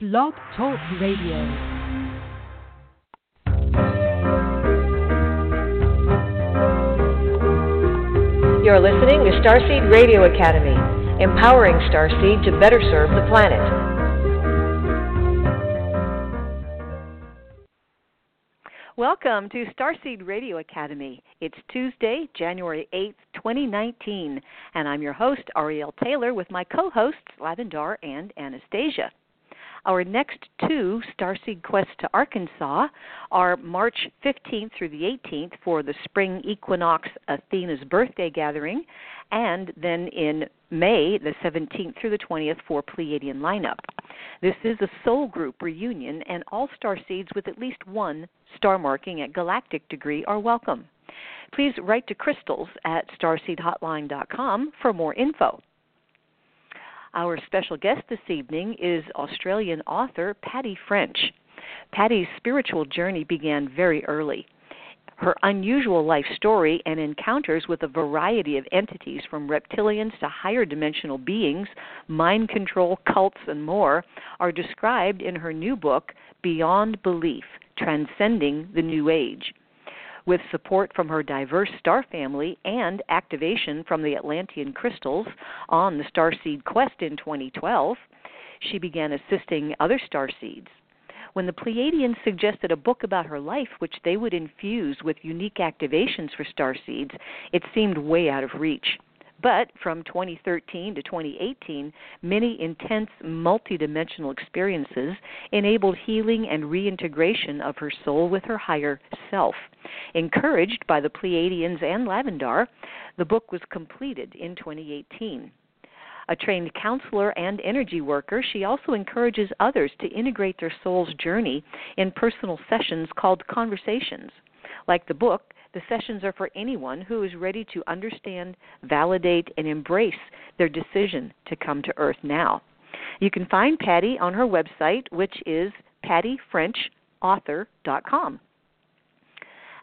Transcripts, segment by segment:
Blog Talk Radio. You're listening to Starseed Radio Academy, empowering Starseed to better serve the planet. Welcome to Starseed Radio Academy. It's Tuesday, January 8th, 2019, and I'm your host, Ariel Taylor, with my co hosts, Lavandar and Anastasia. Our next two Starseed quests to Arkansas are March 15th through the 18th for the spring equinox Athena's birthday gathering, and then in May, the 17th through the 20th, for Pleiadian lineup. This is a soul group reunion, and all star seeds with at least one star marking at galactic degree are welcome. Please write to Crystals at starseedhotline.com for more info. Our special guest this evening is Australian author Patty French. Patty's spiritual journey began very early. Her unusual life story and encounters with a variety of entities from reptilians to higher dimensional beings, mind control, cults, and more are described in her new book, Beyond Belief Transcending the New Age. With support from her diverse star family and activation from the Atlantean crystals on the Starseed Quest in 2012, she began assisting other starseeds. When the Pleiadians suggested a book about her life, which they would infuse with unique activations for starseeds, it seemed way out of reach. But from 2013 to 2018, many intense multidimensional experiences enabled healing and reintegration of her soul with her higher self. Encouraged by the Pleiadians and Lavandar, the book was completed in 2018. A trained counselor and energy worker, she also encourages others to integrate their soul's journey in personal sessions called conversations. Like the book, the sessions are for anyone who is ready to understand, validate, and embrace their decision to come to Earth now. You can find Patty on her website, which is pattyfrenchauthor.com.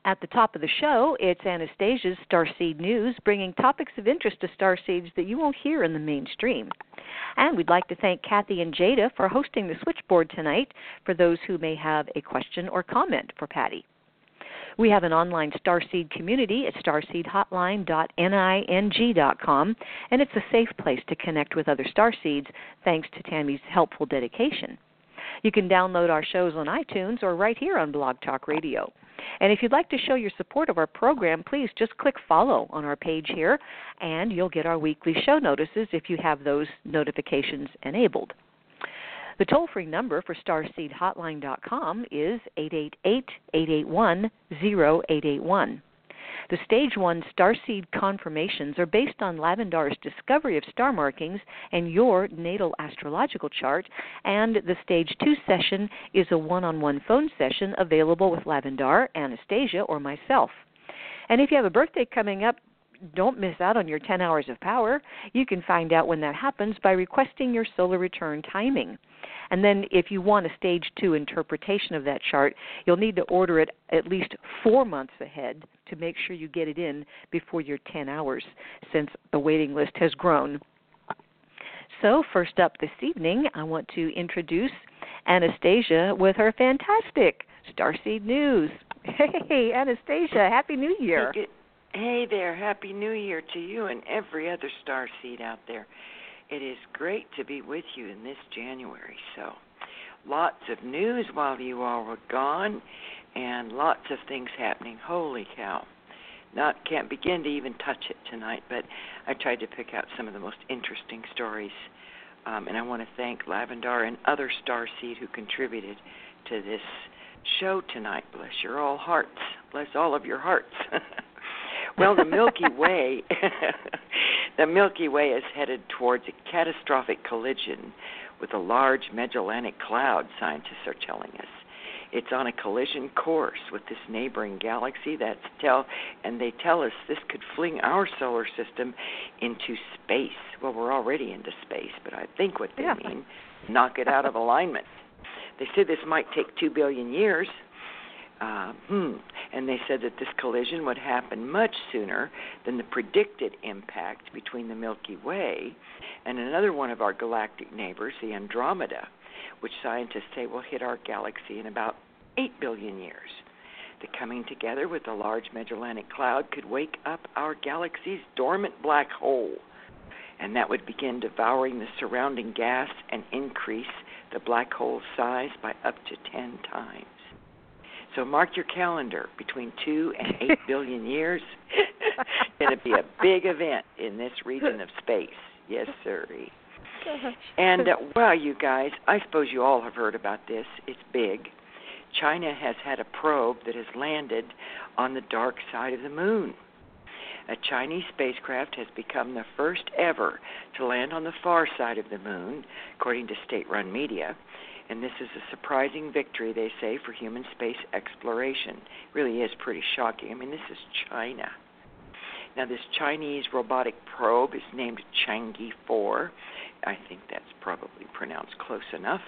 At the top of the show, it's Anastasia's Starseed News, bringing topics of interest to starseeds that you won't hear in the mainstream. And we'd like to thank Kathy and Jada for hosting the switchboard tonight for those who may have a question or comment for Patty. We have an online Starseed community at starseedhotline.ning.com, and it's a safe place to connect with other Starseeds thanks to Tammy's helpful dedication. You can download our shows on iTunes or right here on Blog Talk Radio. And if you'd like to show your support of our program, please just click follow on our page here, and you'll get our weekly show notices if you have those notifications enabled. The toll free number for starseedhotline.com is 888 881 0881. The Stage 1 Starseed confirmations are based on Lavandar's discovery of star markings and your natal astrological chart, and the Stage 2 session is a one on one phone session available with Lavendar, Anastasia, or myself. And if you have a birthday coming up, don't miss out on your 10 hours of power. You can find out when that happens by requesting your solar return timing. And then, if you want a stage two interpretation of that chart, you'll need to order it at least four months ahead to make sure you get it in before your 10 hours, since the waiting list has grown. So, first up this evening, I want to introduce Anastasia with her fantastic Starseed News. Hey, Anastasia, Happy New Year. Hey there, Happy New Year to you and every other star seed out there. It is great to be with you in this January. So, lots of news while you all were gone, and lots of things happening. Holy cow! Not can't begin to even touch it tonight, but I tried to pick out some of the most interesting stories. Um, and I want to thank Lavandar and other star seed who contributed to this show tonight. Bless your all hearts. Bless all of your hearts. Well, the Milky Way, the Milky Way is headed towards a catastrophic collision with a large Magellanic Cloud. Scientists are telling us it's on a collision course with this neighboring galaxy. That's tell, and they tell us this could fling our solar system into space. Well, we're already into space, but I think what they yeah. mean knock it out of alignment. They say this might take two billion years. Uh, hmm. And they said that this collision would happen much sooner than the predicted impact between the Milky Way and another one of our galactic neighbors, the Andromeda. which scientists say will hit our galaxy in about 8 billion years. The coming together with the Large Magellanic Cloud could wake up our galaxy's dormant black hole, and that would begin devouring the surrounding gas and increase the black hole's size by up to 10 times. So mark your calendar between 2 and 8 billion years. it's Going to be a big event in this region of space. Yes, sir. And uh, well, you guys, I suppose you all have heard about this. It's big. China has had a probe that has landed on the dark side of the moon. A Chinese spacecraft has become the first ever to land on the far side of the moon, according to state run media. And this is a surprising victory, they say, for human space exploration. It really is pretty shocking. I mean, this is China. Now, this Chinese robotic probe is named Chang'e 4. I think that's probably pronounced close enough.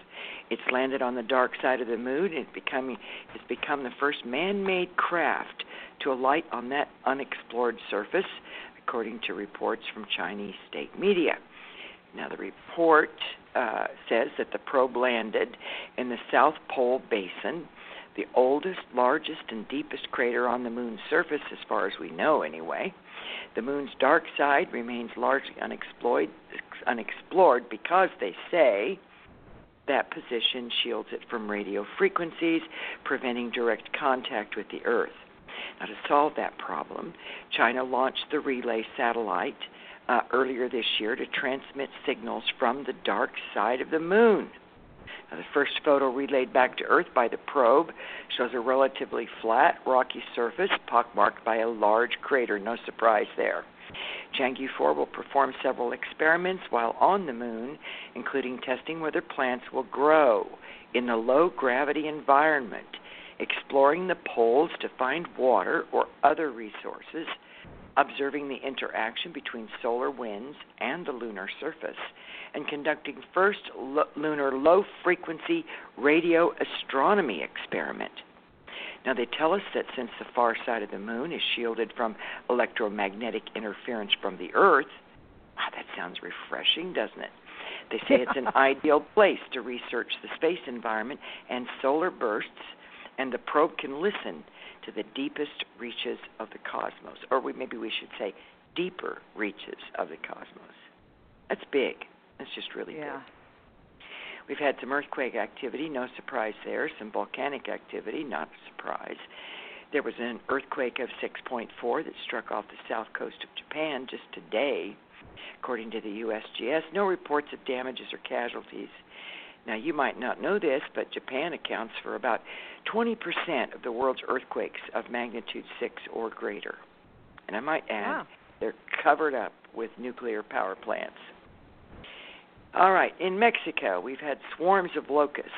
It's landed on the dark side of the moon. It becoming it's become the first man-made craft to alight on that unexplored surface, according to reports from Chinese state media. Now, the report uh, says that the probe landed in the South Pole Basin, the oldest, largest, and deepest crater on the moon's surface, as far as we know, anyway. The moon's dark side remains largely unexplored, unexplored because they say that position shields it from radio frequencies, preventing direct contact with the Earth. Now, to solve that problem, China launched the Relay satellite uh, earlier this year to transmit signals from the dark side of the moon. Now, the first photo relayed back to Earth by the probe shows a relatively flat, rocky surface pockmarked by a large crater. No surprise there. Chang'e 4 will perform several experiments while on the moon, including testing whether plants will grow in a low gravity environment, exploring the poles to find water or other resources, observing the interaction between solar winds and the lunar surface, and conducting first lunar low frequency radio astronomy experiment. Now, they tell us that since the far side of the moon is shielded from electromagnetic interference from the Earth, wow, that sounds refreshing, doesn't it? They say it's an ideal place to research the space environment and solar bursts, and the probe can listen to the deepest reaches of the cosmos, or we, maybe we should say deeper reaches of the cosmos. That's big. That's just really yeah. big. We've had some earthquake activity, no surprise there. Some volcanic activity, not a surprise. There was an earthquake of 6.4 that struck off the south coast of Japan just today, according to the USGS. No reports of damages or casualties. Now, you might not know this, but Japan accounts for about 20% of the world's earthquakes of magnitude 6 or greater. And I might add, wow. they're covered up with nuclear power plants. All right, in Mexico, we've had swarms of locusts.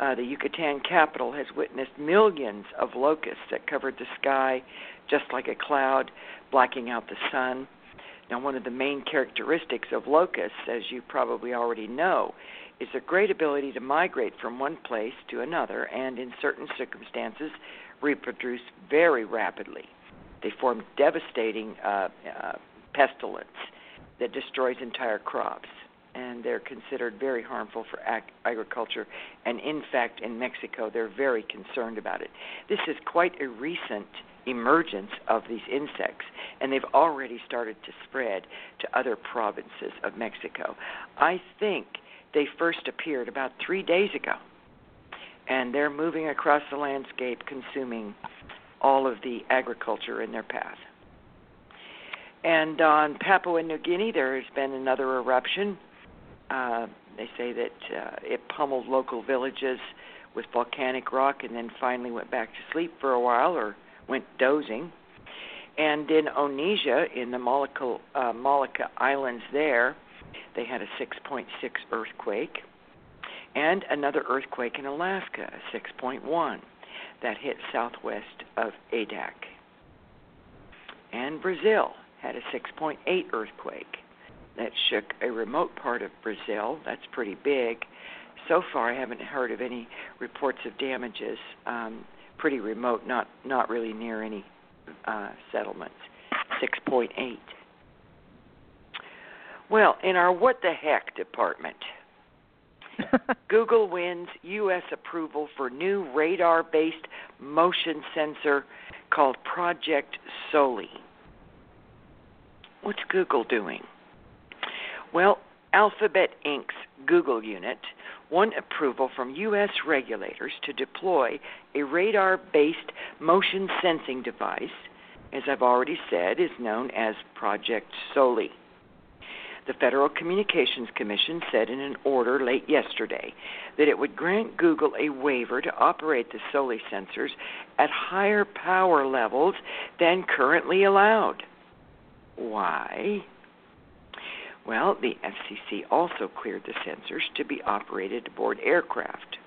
Uh, the Yucatan capital has witnessed millions of locusts that covered the sky just like a cloud, blacking out the sun. Now, one of the main characteristics of locusts, as you probably already know, is their great ability to migrate from one place to another and, in certain circumstances, reproduce very rapidly. They form devastating uh, uh, pestilence that destroys entire crops and they're considered very harmful for ag- agriculture. And in fact, in Mexico, they're very concerned about it. This is quite a recent emergence of these insects, and they've already started to spread to other provinces of Mexico. I think they first appeared about three days ago, and they're moving across the landscape, consuming all of the agriculture in their path. And on Papua New Guinea, there has been another eruption uh, they say that uh, it pummeled local villages with volcanic rock and then finally went back to sleep for a while or went dozing. And Indonesia, in the Molucca, uh, Islands, there, they had a 6.6 earthquake, and another earthquake in Alaska, a 6.1, that hit southwest of Adak. And Brazil had a 6.8 earthquake that shook a remote part of Brazil. That's pretty big. So far, I haven't heard of any reports of damages. Um, pretty remote, not not really near any uh, settlements. Six point eight. Well, in our what the heck department, Google wins U.S. approval for new radar based motion sensor called Project Soli. What's Google doing? Well, Alphabet Inc.'s Google unit won approval from U.S. regulators to deploy a radar based motion sensing device, as I've already said, is known as Project Soli. The Federal Communications Commission said in an order late yesterday that it would grant Google a waiver to operate the Soli sensors at higher power levels than currently allowed. Why? Well, the FCC also cleared the sensors to be operated aboard aircraft.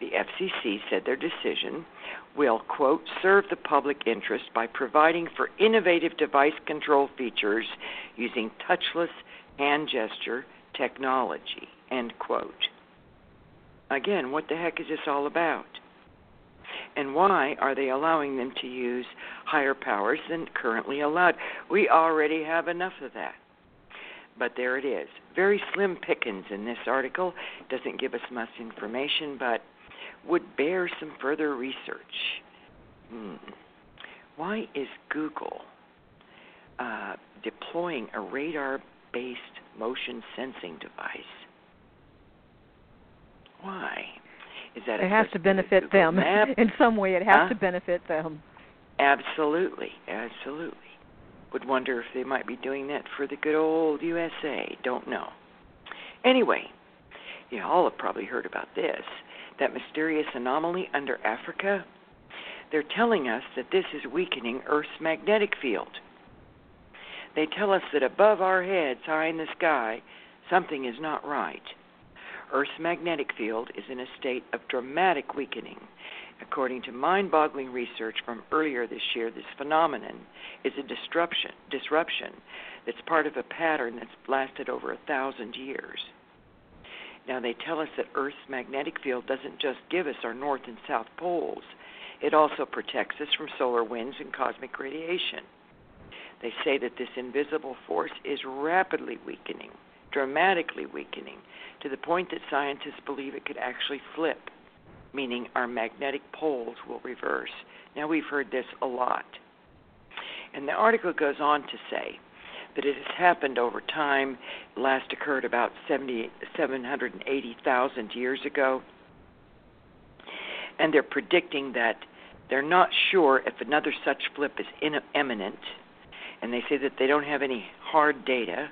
The FCC said their decision will, quote, serve the public interest by providing for innovative device control features using touchless hand gesture technology, end quote. Again, what the heck is this all about? And why are they allowing them to use higher powers than currently allowed? We already have enough of that. But there it is. Very slim pickings in this article. Doesn't give us much information, but would bear some further research. Hmm. Why is Google uh, deploying a radar based motion sensing device? Why? Is that it has to benefit them map? in some way? It has huh? to benefit them. Absolutely, absolutely. Would wonder if they might be doing that for the good old USA. Don't know. Anyway, you all have probably heard about this that mysterious anomaly under Africa, they're telling us that this is weakening Earth's magnetic field. They tell us that above our heads, high in the sky, something is not right. Earth's magnetic field is in a state of dramatic weakening. According to mind boggling research from earlier this year, this phenomenon is a disruption, disruption that's part of a pattern that's lasted over a thousand years. Now, they tell us that Earth's magnetic field doesn't just give us our north and south poles, it also protects us from solar winds and cosmic radiation. They say that this invisible force is rapidly weakening, dramatically weakening, to the point that scientists believe it could actually flip, meaning our magnetic poles will reverse. Now, we've heard this a lot. And the article goes on to say that it has happened over time. Last occurred about 70, 780,000 years ago. And they're predicting that they're not sure if another such flip is imminent. And they say that they don't have any hard data.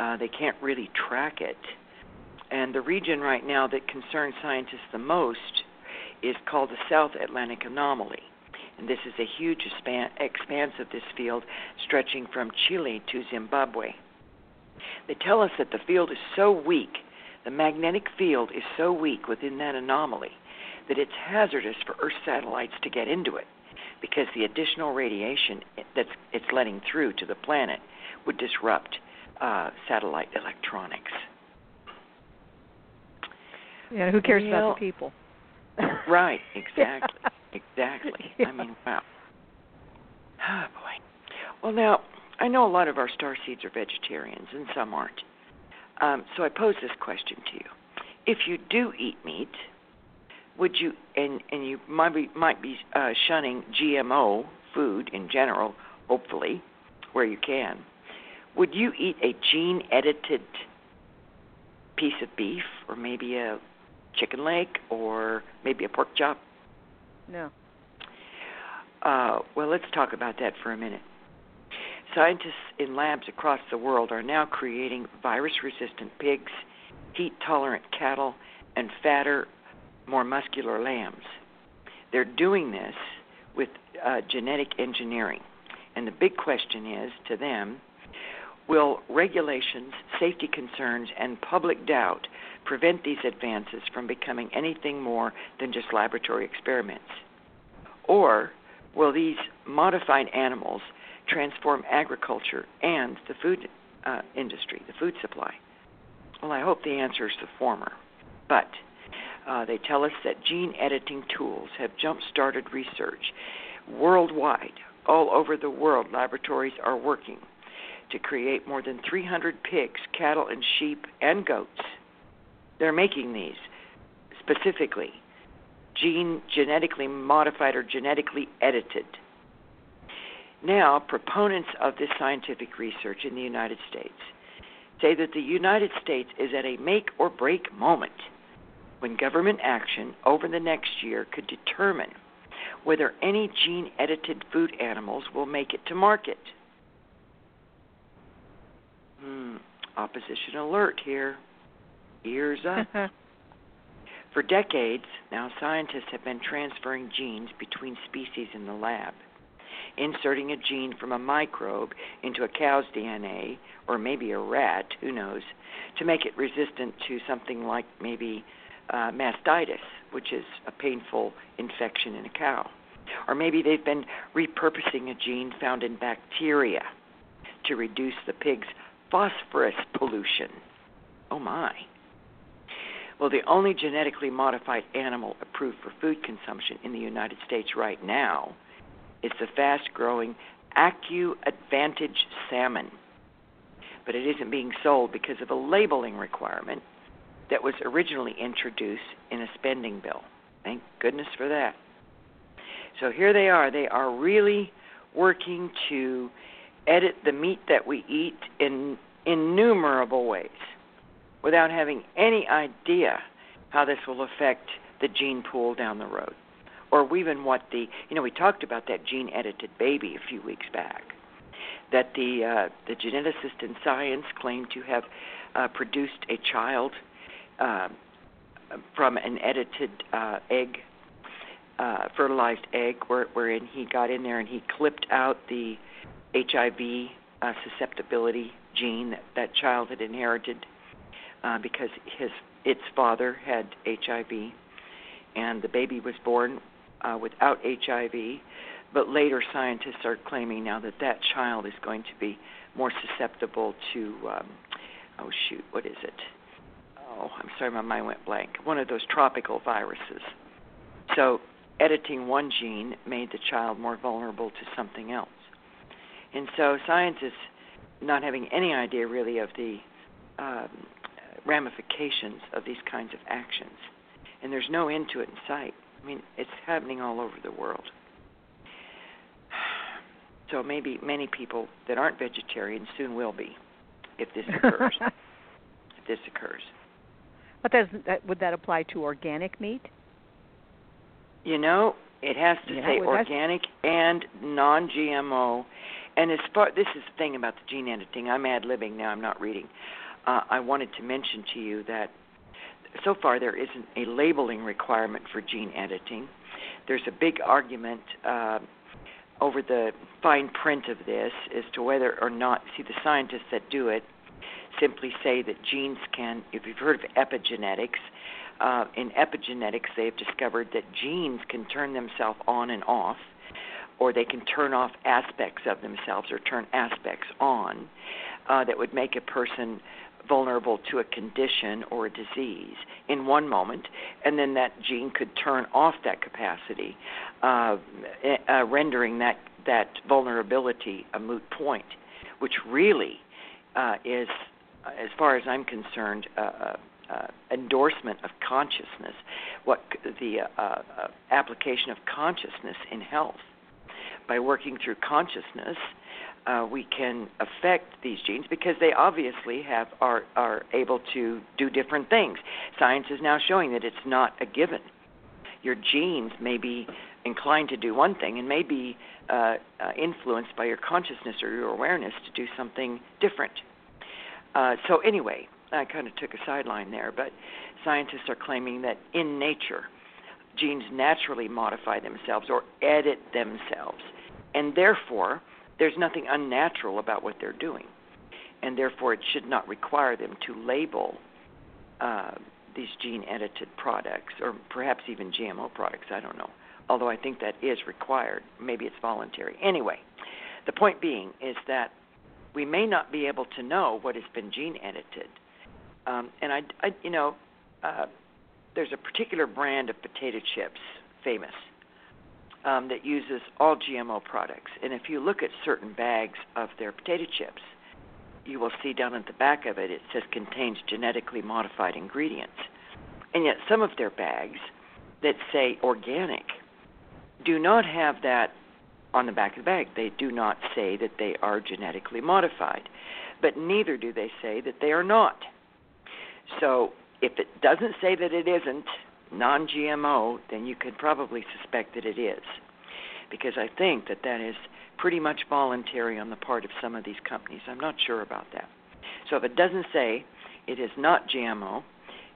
Uh, they can't really track it. And the region right now that concerns scientists the most is called the South Atlantic Anomaly and this is a huge expanse of this field stretching from Chile to Zimbabwe. They tell us that the field is so weak, the magnetic field is so weak within that anomaly, that it's hazardous for Earth satellites to get into it because the additional radiation that it's letting through to the planet would disrupt uh, satellite electronics. Yeah, who cares well, about the people? right, exactly. Exactly. Yeah. I mean, wow. Oh boy. Well, now I know a lot of our star seeds are vegetarians, and some aren't. Um, so I pose this question to you: If you do eat meat, would you and and you might be might be uh, shunning GMO food in general, hopefully, where you can. Would you eat a gene edited piece of beef, or maybe a chicken leg, or maybe a pork chop? No. Uh, well, let's talk about that for a minute. Scientists in labs across the world are now creating virus resistant pigs, heat tolerant cattle, and fatter, more muscular lambs. They're doing this with uh, genetic engineering. And the big question is to them will regulations, safety concerns, and public doubt prevent these advances from becoming anything more than just laboratory experiments? Or will these modified animals transform agriculture and the food uh, industry, the food supply? Well, I hope the answer is the former. But uh, they tell us that gene editing tools have jump started research worldwide. All over the world, laboratories are working to create more than 300 pigs, cattle, and sheep and goats They're making these specifically gene genetically modified or genetically edited. Now, proponents of this scientific research in the United States say that the United States is at a make or break moment when government action over the next year could determine whether any gene edited food animals will make it to market. Hmm, opposition alert here. Ears up. For decades, now scientists have been transferring genes between species in the lab, inserting a gene from a microbe into a cow's DNA or maybe a rat, who knows, to make it resistant to something like maybe uh, mastitis, which is a painful infection in a cow. Or maybe they've been repurposing a gene found in bacteria to reduce the pig's phosphorus pollution. Oh my. Well, the only genetically modified animal approved for food consumption in the United States right now is the fast growing Accu Advantage salmon. But it isn't being sold because of a labeling requirement that was originally introduced in a spending bill. Thank goodness for that. So here they are. They are really working to edit the meat that we eat in innumerable ways without having any idea how this will affect the gene pool down the road. Or even what the, you know, we talked about that gene edited baby a few weeks back. That the uh, the geneticist in science claimed to have uh, produced a child uh, from an edited uh, egg, uh, fertilized egg, where, wherein he got in there and he clipped out the HIV uh, susceptibility gene that that child had inherited uh, because his its father had HIV, and the baby was born uh, without HIV. But later, scientists are claiming now that that child is going to be more susceptible to, um, oh shoot, what is it? Oh, I'm sorry, my mind went blank. One of those tropical viruses. So, editing one gene made the child more vulnerable to something else. And so, scientists, not having any idea really of the um, ramifications of these kinds of actions. And there's no end to it in sight. I mean, it's happening all over the world. So maybe many people that aren't vegetarian soon will be if this occurs. if this occurs. But does that would that apply to organic meat? You know, it has to Yeah, say oh, well, organic and non-GMO. And as far this is the thing about the gene editing, I'm ad libbing now. I'm not reading. Uh, I wanted to mention to you that so far there isn't a labeling requirement for gene editing. There's a big argument uh, over the fine print of this as to whether or not. See, the scientists that do it simply say that genes can. If you've heard of epigenetics, uh, in epigenetics, they have discovered that genes can turn themselves on and off, or they can turn off aspects of themselves or turn aspects on uh, that would make a person vulnerable to a condition or a disease in one moment, and then that gene could turn off that capacity, uh, uh, rendering that that vulnerability a moot point, which really uh, is, as far as I'm concerned, uh, uh, endorsement of consciousness, what the uh, uh, application of consciousness in health. By working through consciousness, uh, we can affect these genes because they obviously have are are able to do different things. Science is now showing that it's not a given. Your genes may be inclined to do one thing and may be uh, uh, influenced by your consciousness or your awareness to do something different. Uh, so anyway, I kind of took a sideline there, but scientists are claiming that in nature, genes naturally modify themselves or edit themselves, and therefore there's nothing unnatural about what they're doing, and therefore it should not require them to label uh, these gene edited products, or perhaps even GMO products. I don't know. Although I think that is required. Maybe it's voluntary. Anyway, the point being is that we may not be able to know what has been gene edited. Um, and I, I, you know, uh, there's a particular brand of potato chips, famous, um, that uses all GMO products. And if you look at certain bags of their potato chips, you will see down at the back of it, it says contains genetically modified ingredients. And yet, some of their bags that say organic do not have that on the back of the bag. They do not say that they are genetically modified, but neither do they say that they are not. So, if it doesn't say that it isn't non GMO, then you could probably suspect that it is. Because I think that that is pretty much voluntary on the part of some of these companies. I'm not sure about that. So if it doesn't say it is not GMO,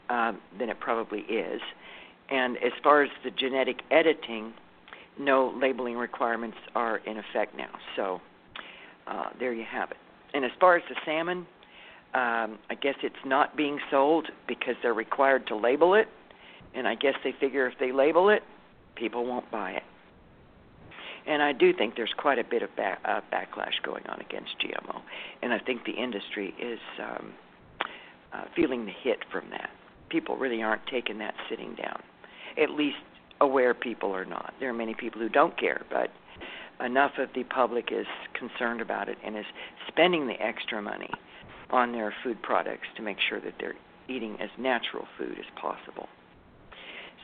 uh, then it probably is. And as far as the genetic editing, no labeling requirements are in effect now. So uh, there you have it. And as far as the salmon, um, I guess it's not being sold because they're required to label it. And I guess they figure if they label it, people won't buy it. And I do think there's quite a bit of back, uh, backlash going on against GMO, and I think the industry is um, uh, feeling the hit from that. People really aren't taking that sitting down. At least aware people are not. There are many people who don't care, but enough of the public is concerned about it and is spending the extra money on their food products to make sure that they're eating as natural food as possible.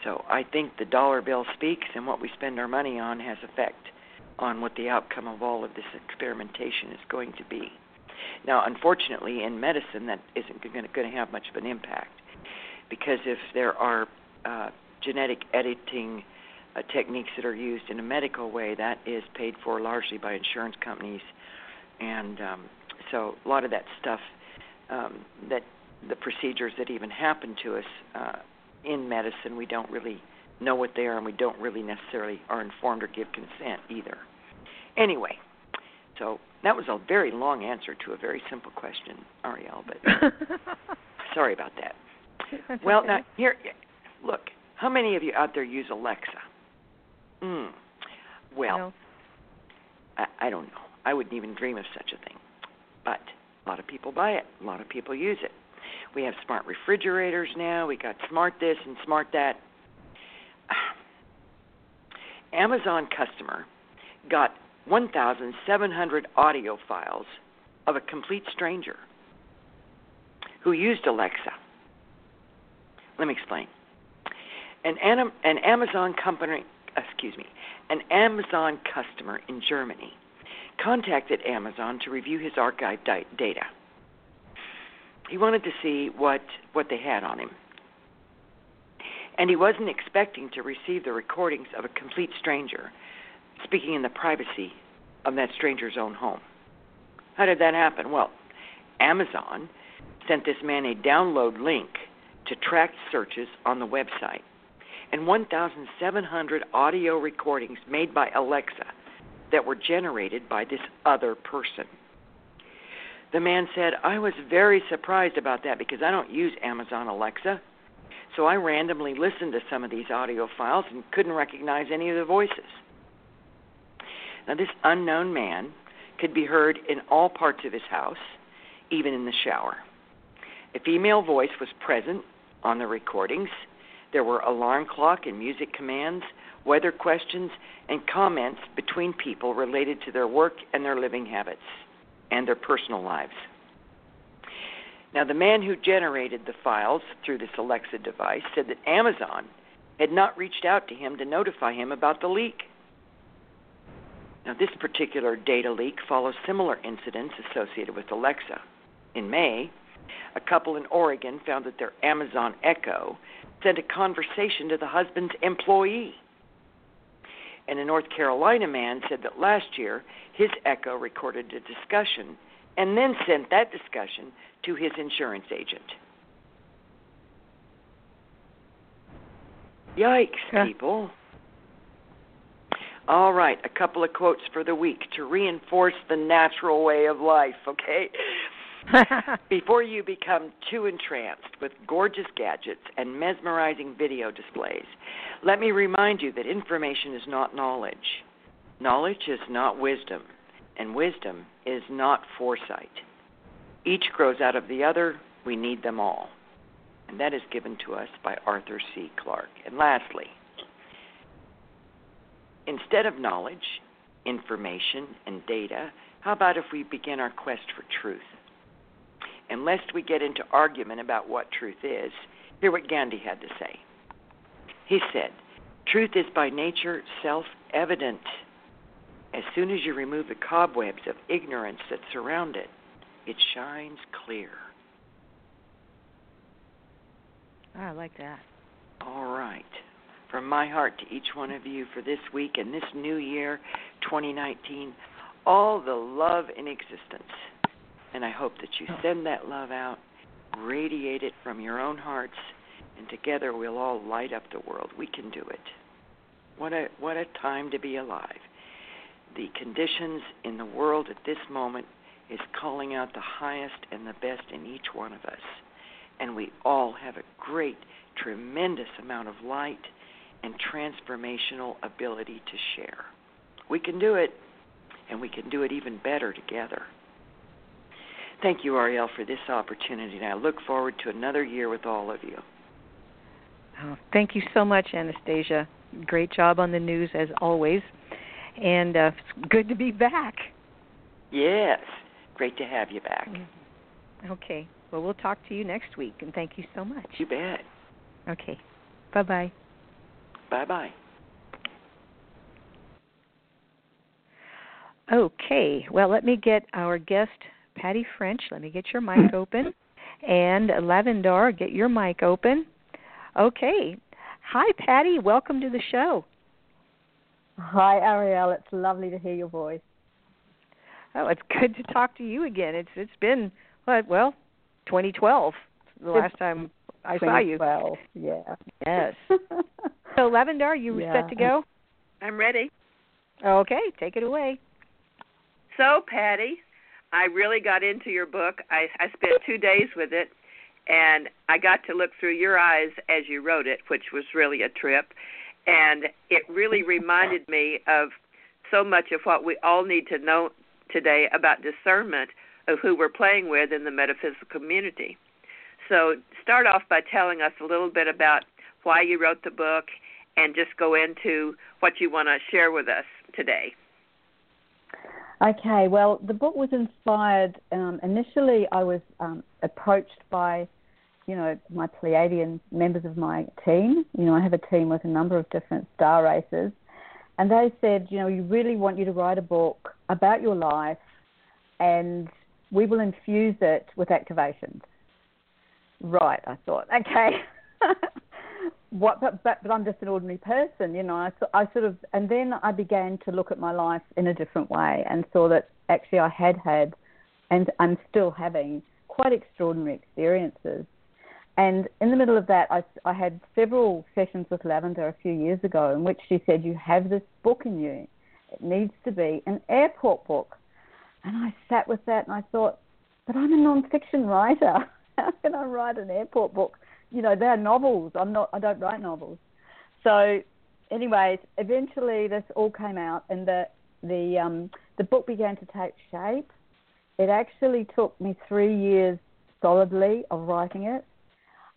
So I think the dollar bill speaks, and what we spend our money on has effect on what the outcome of all of this experimentation is going to be. Now, unfortunately, in medicine, that isn't going to have much of an impact because if there are uh, genetic editing uh, techniques that are used in a medical way, that is paid for largely by insurance companies, and um, so a lot of that stuff um, that the procedures that even happen to us uh, in medicine, we don't really know what they are, and we don't really necessarily are informed or give consent either. Anyway, so that was a very long answer to a very simple question, Ariel. But sorry about that. That's well, okay. now here, look. How many of you out there use Alexa? Mm. Well, No. I, I don't know. I wouldn't even dream of such a thing. But a lot of people buy it. A lot of people use it. We have smart refrigerators now. We got smart this and smart that. Amazon customer got 1,700 audio files of a complete stranger who used Alexa. Let me explain. An, an Amazon company, excuse me, an Amazon customer in Germany contacted Amazon to review his archive di- data. He wanted to see what what they had on him. And he wasn't expecting to receive the recordings of a complete stranger speaking in the privacy of that stranger's own home. How did that happen? Well, Amazon sent this man a download link to tracked searches on the website and 1,700 audio recordings made by Alexa that were generated by this other person. The man said, I was very surprised about that because I don't use Amazon Alexa. So I randomly listened to some of these audio files and couldn't recognize any of the voices. Now, this unknown man could be heard in all parts of his house, even in the shower. A female voice was present on the recordings. There were alarm clock and music commands, weather questions, and comments between people related to their work and their living habits and their personal lives. Now, the man who generated the files through this Alexa device said that Amazon had not reached out to him to notify him about the leak. Now, this particular data leak follows similar incidents associated with Alexa. In May, a couple in Oregon found that their Amazon Echo sent a conversation to the husband's employee. And a North Carolina man said that last year his Echo recorded a discussion and then sent that discussion to his insurance agent. Yikes, Yeah. people. All right, a couple of quotes for the week to reinforce the natural way of life, okay? Before you become too entranced with gorgeous gadgets and mesmerizing video displays, let me remind you that information is not knowledge. Knowledge is not wisdom, and wisdom is not foresight. Each grows out of the other. We need them all. And that is given to us by Arthur C. Clarke. And lastly, instead of knowledge, information, and data, how about if we begin our quest for truth? And lest we get into argument about what truth is, hear what Gandhi had to say. He said, Truth is by nature self evident. As soon as you remove the cobwebs of ignorance that surround it, it shines clear. Oh, I like that. All right. From my heart to each one of you for this week and this new year, 2019, all the love in existence. And I hope that you oh. send that love out, radiate it from your own hearts, and together we'll all light up the world. We can do it. What a what a time to be alive. The conditions in the world at this moment is calling out the highest and the best in each one of us. And we all have a great, tremendous amount of light and transformational ability to share. We can do it, and we can do it even better together. Thank you, Ariel, for this opportunity, and I look forward to another year with all of you. Oh, thank you so much, Anastasia. Great job on the news as always, and uh, it's good to be back. Yes, great to have you back. Okay. Well, we'll talk to you next week, and thank you so much. You bet. Okay. Bye bye. Bye bye. Okay. Well, let me get our guest, Patty French. Let me get your mic open. And Lavandar, get your mic open. Okay. Hi, Patty. Welcome to the show. Hi, Ariel. It's lovely to hear your voice. Oh, it's good to talk to you again. It's it's been what? Well, 2012, the last time I saw you. 2012, yeah. Yes. So, Lavandar, you Yeah. set to go? I'm ready. Okay, take it away. So, Patty, I really got into your book. I, I spent two days with it, and I got to look through your eyes as you wrote it, which was really a trip. And it really reminded me of so much of what we all need to know today about discernment of who we're playing with in the metaphysical community. So, start off by telling us a little bit about why you wrote the book and just go into what you want to share with us today. Okay, well, the book was inspired. Um, initially, I was um, approached by, you know, my Pleiadian members of my team. You know, I have a team with a number of different star races. And they said, you know, we really want you to write a book about your life and we will infuse it with activations. Right, I thought, okay. what, but, but, but I'm just an ordinary person, you know. I, I sort of, and then I began to look at my life in a different way and saw that actually I had had, and I'm still having, quite extraordinary experiences. And in the middle of that, I, I had several sessions with Lavandar a few years ago in which she said, You have this book in you. It needs to be an airport book. And I sat with that and I thought, But I'm a non-fiction writer. How can I write an airport book? You know, they're novels. I'm not. I don't write novels. So, anyways, eventually this all came out, and the the um, the book began to take shape. It actually took me three years solidly of writing it.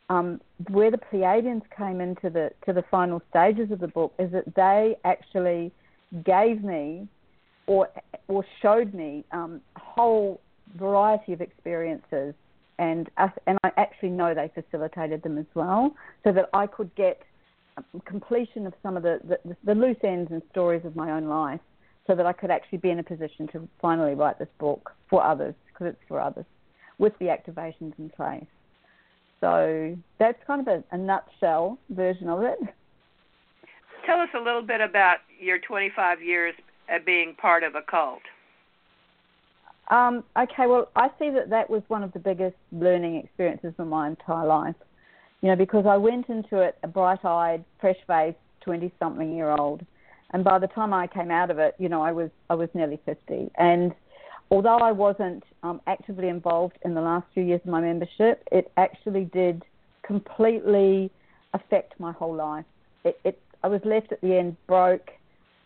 Um, where the Pleiadians came into the to the final stages of the book is that they actually gave me or or showed me um, a whole variety of experiences, and and I actually know they facilitated them as well, so that I could get um, completion of some of the, the, the loose ends and stories of my own life, so that I could actually be in a position to finally write this book for others, because it's for others, with the activations in place. So that's kind of a, a nutshell version of it. Tell us a little bit about your 25 years being part of a cult. Um, okay, well, I see that that was one of the biggest learning experiences of my entire life. You know, because I went into it a bright-eyed, fresh-faced, twenty-something-year-old, and by the time I came out of it, you know, I was I was nearly fifty. And although I wasn't um, actively involved in the last few years of my membership, it actually did completely affect my whole life. It, it I was left at the end broke,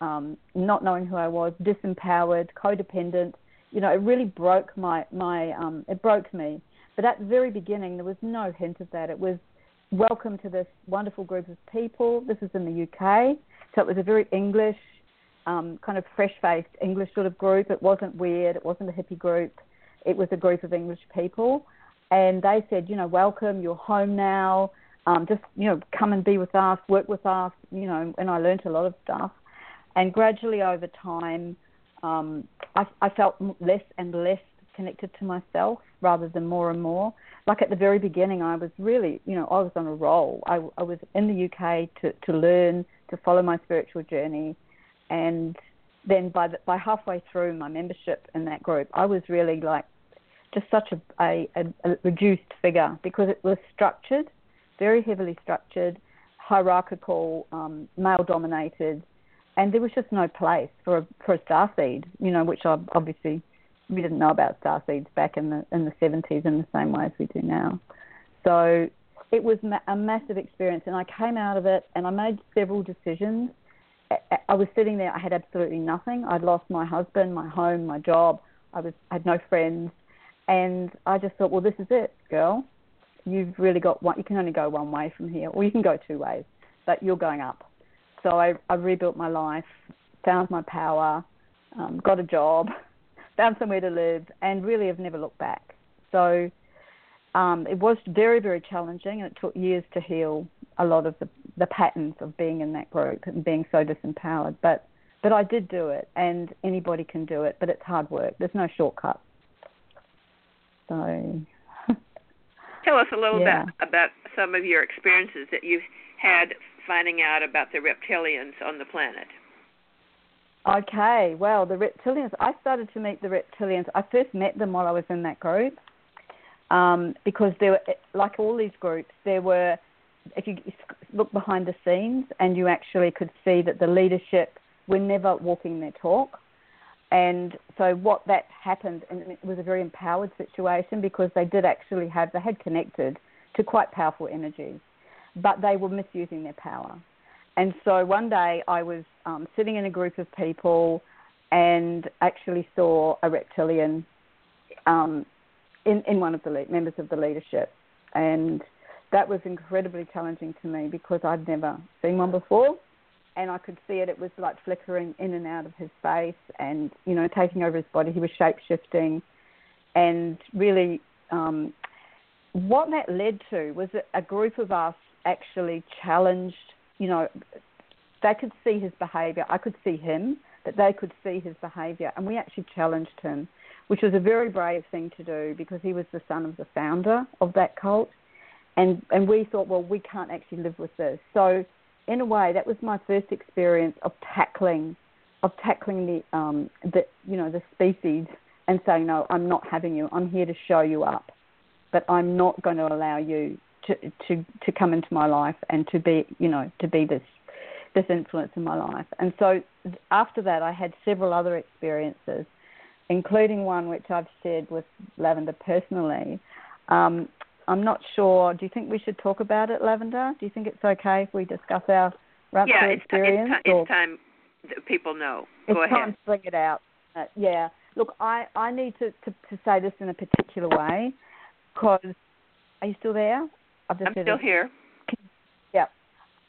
um, not knowing who I was, disempowered, codependent. You know, it really broke my my um, it broke me. But at the very beginning, there was no hint of that. It was welcome to this wonderful group of people. This is in the UK, so it was a very English, um, kind of fresh-faced English sort of group. It wasn't weird. It wasn't a hippie group. It was a group of English people. and they said, you know, welcome, you're home now. Um, just you know, come and be with us, work with us. You know, and I learned a lot of stuff. And gradually over time, um, I, I felt less and less connected to myself rather than more and more. Like at the very beginning, I was really, you know, I was on a roll. I, I was in the UK to, to learn, to follow my spiritual journey, and then by the, by halfway through my membership in that group, I was really like just such a, a, a reduced figure because it was structured, very heavily structured, hierarchical, um, male dominated, and there was just no place for a, for a star seed, you know, which I obviously we didn't know about star seeds back in the in the 70s in the same way as we do now. So it was a massive experience, and I came out of it and I made several decisions. I was sitting there, I had absolutely nothing. I'd lost my husband, my home, my job. I was I had no friends, and I just thought, well, this is it, girl. You've really got one. You can only go one way from here, or you can go two ways, but you're going up. So I, I rebuilt my life, found my power, um, got a job, found somewhere to live, and really have never looked back. So um, it was very, very challenging, and it took years to heal a lot of the, the patterns of being in that group and being so disempowered. But but I did do it, and anybody can do it, but it's hard work. There's no shortcut. So. Tell us a little yeah. bit about some of your experiences that you've had finding out about the reptilians on the planet. Okay, well, the reptilians, I started to meet the reptilians. I first met them while I was in that group um, because there were, like all these groups, there were, if you look behind the scenes and you actually could see that the leadership were never walking their talk. And so what that happened, and it was a very empowered situation because they did actually have, they had connected to quite powerful energies, but they were misusing their power. And so one day I was um, sitting in a group of people and actually saw a reptilian um, in, in one of the le- members of the leadership. And that was incredibly challenging to me because I'd never seen one before. And I could see it, it was like flickering in and out of his face and, you know, taking over his body. He was shape shifting. And really, um, what that led to was a group of us actually challenged you know, they could see his behaviour. I could see him, but they could see his behaviour. And we actually challenged him, which was a very brave thing to do because he was the son of the founder of that cult. And, and we thought, well, we can't actually live with this. So, in a way, that was my first experience of tackling, of tackling the, um, the, you know, the species and saying, no, I'm not having you. I'm here to show you up, but I'm not going to allow you to to to come into my life and to be you know to be this this influence in my life. And so after that, I had several other experiences, including one which I've shared with Lavandar personally. Um, I'm not sure. Do you think we should talk about it, Lavandar? Do you think it's okay if we discuss our rapture yeah, it's experience? T- it's, t- it's time that people know. Go it's ahead. time to bring it out. Uh, yeah. Look, I, I need to, to, to say this in a particular way because. Are you still there? I've just I'm still here. Yeah,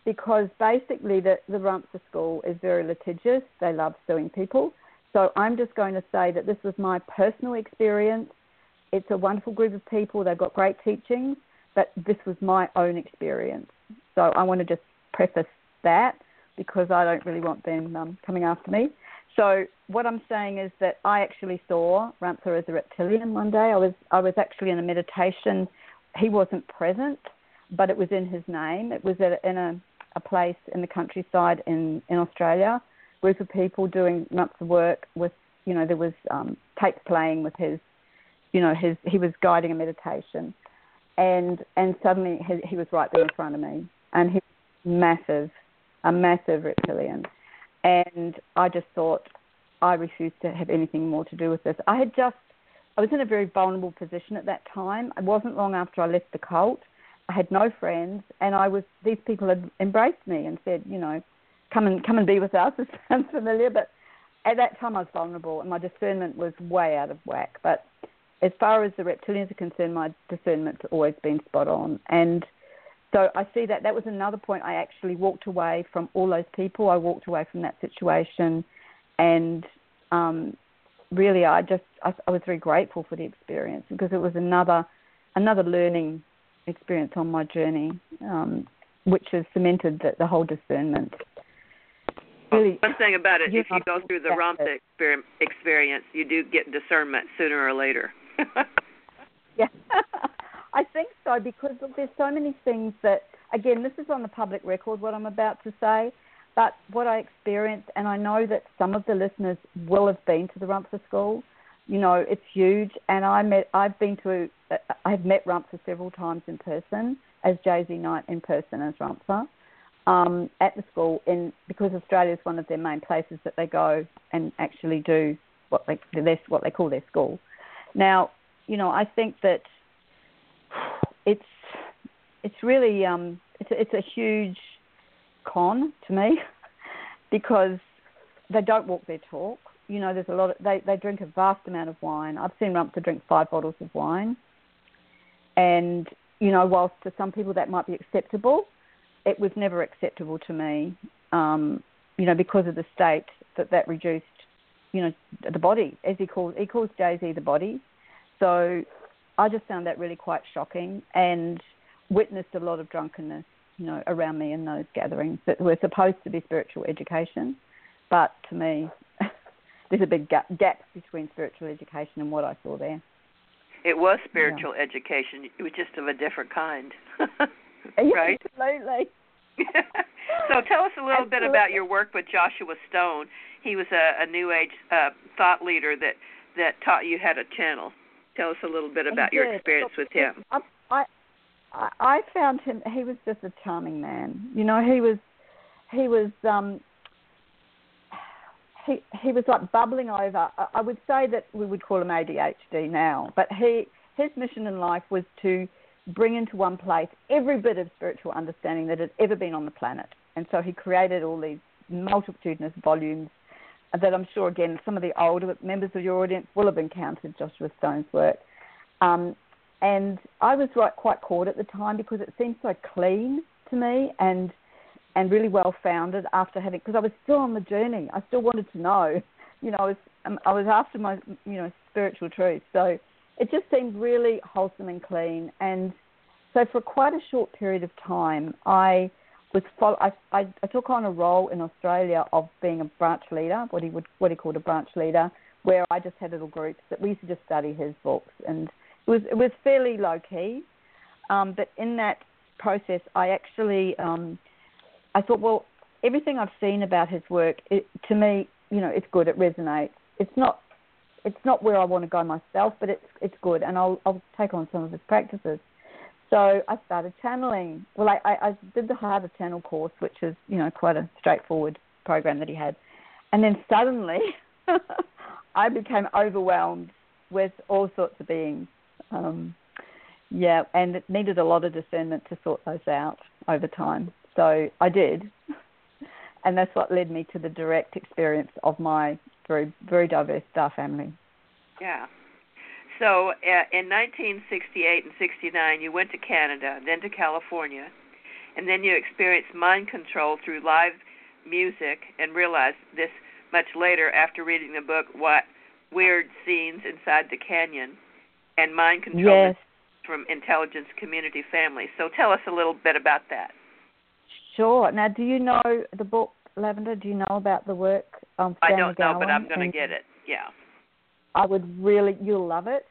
because basically the the Ramtha school is very litigious. They love suing people. So I'm just going to say that this was my personal experience. It's a wonderful group of people. They've got great teachings, but this was my own experience. So I want to just preface that because I don't really want them um, coming after me. So what I'm saying is that I actually saw Ramtha as a reptilian one day. I was I was actually in a meditation he wasn't present, but it was in his name. It was at, in a, a place in the countryside in, in Australia. Group of people doing months of work with, you know, there was um, tape playing with his, you know, his he was guiding a meditation, and and suddenly he, he was right there in front of me, and he was massive, a massive reptilian, and I just thought I refused to have anything more to do with this. I had just I was in a very vulnerable position at that time. It wasn't long after I left the cult. I had no friends, and I was these people had embraced me and said, you know, come and come and be with us. It sounds familiar, but at that time I was vulnerable, and my discernment was way out of whack. But as far as the reptilians are concerned, my discernment's always been spot on, and so I see that that was another point. I actually walked away from all those people. I walked away from that situation, and um, really, I just I, I was very grateful for the experience because it was another another learning experience on my journey, um, which has cemented the, the whole discernment. Really, One thing about it, if you go through the Ramtha experience, you do get discernment sooner or later. Yeah, I think so because look, there's so many things that, again, this is on the public record what I'm about to say, but what I experienced, and I know that some of the listeners will have been to the Ramtha School. You know, it's huge, and I met, I've been to, I've met Ramtha several times in person as JZ Knight in person as Ramtha. Um, at the school, in because Australia is one of their main places that they go and actually do what they what they call their school. Now, you know, I think that it's it's really um, it's it's a huge con to me because they don't walk their talk. You know, there's a lot of they they drink a vast amount of wine. I've seen Ramtha drink five bottles of wine, and you know, whilst to some people that might be acceptable, it was never acceptable to me. Um, you know, because of the state that that reduced, you know, the body as he calls he calls Z the body. So I just found that really quite shocking and witnessed a lot of drunkenness, you know, around me in those gatherings that were supposed to be spiritual education. But to me, there's a big gap, gap between spiritual education and what I saw there. it was spiritual education. It was just of a different kind. right? Absolutely. so tell us a little bit about your work with Joshua Stone. He was a, a New Age uh, thought leader that that taught you how to channel. Tell us a little bit about your experience with him. I, I found him. He was just a charming man. You know, he was he was um he he was like bubbling over. I, I would say that we would call him ADHD now, but he his mission in life was to bring into one place every bit of spiritual understanding that had ever been on the planet. And so he created all these multitudinous volumes that I'm sure, again, some of the older members of your audience will have encountered Joshua Stone's work. Um, and I was right, quite caught at the time because it seemed so clean to me and and really well founded after having because I was still on the journey. I still wanted to know, you know, I was um, I was after my you know spiritual truth. So it just seemed really wholesome and clean. And so for quite a short period of time, I was follow, I, I, I took on a role in Australia of being a branch leader, what he would what he called a branch leader, where I just had little groups that we used to just study his books, and it was it was fairly low key. Um, but in that process, I actually um, I thought, well, everything I've seen about his work, it, to me, you know, it's good. It resonates. It's not it's not where I want to go myself, but it's it's good, and I'll I'll take on some of his practices. So I started channeling. Well, I, I, I did the How to Channel course, which is you know quite a straightforward program that he had, and then suddenly I became overwhelmed with all sorts of beings. Um, yeah, and it needed a lot of discernment to sort those out over time. So I did, and that's what led me to the direct experience of my very very diverse star family. Yeah. So uh, in 1968 and 69, you went to Canada, then to California, and then you experienced mind control through live music and realized this much later after reading the book What Weird Scenes Inside the Canyon and Mind Control Yes, from Intelligence Community Family. So tell us a little bit about that. sure. Now, do you know the book Lavandar? Do you know about the work? Um, I don't know, but I'm going to get it. Yeah. I would really, you'll love it.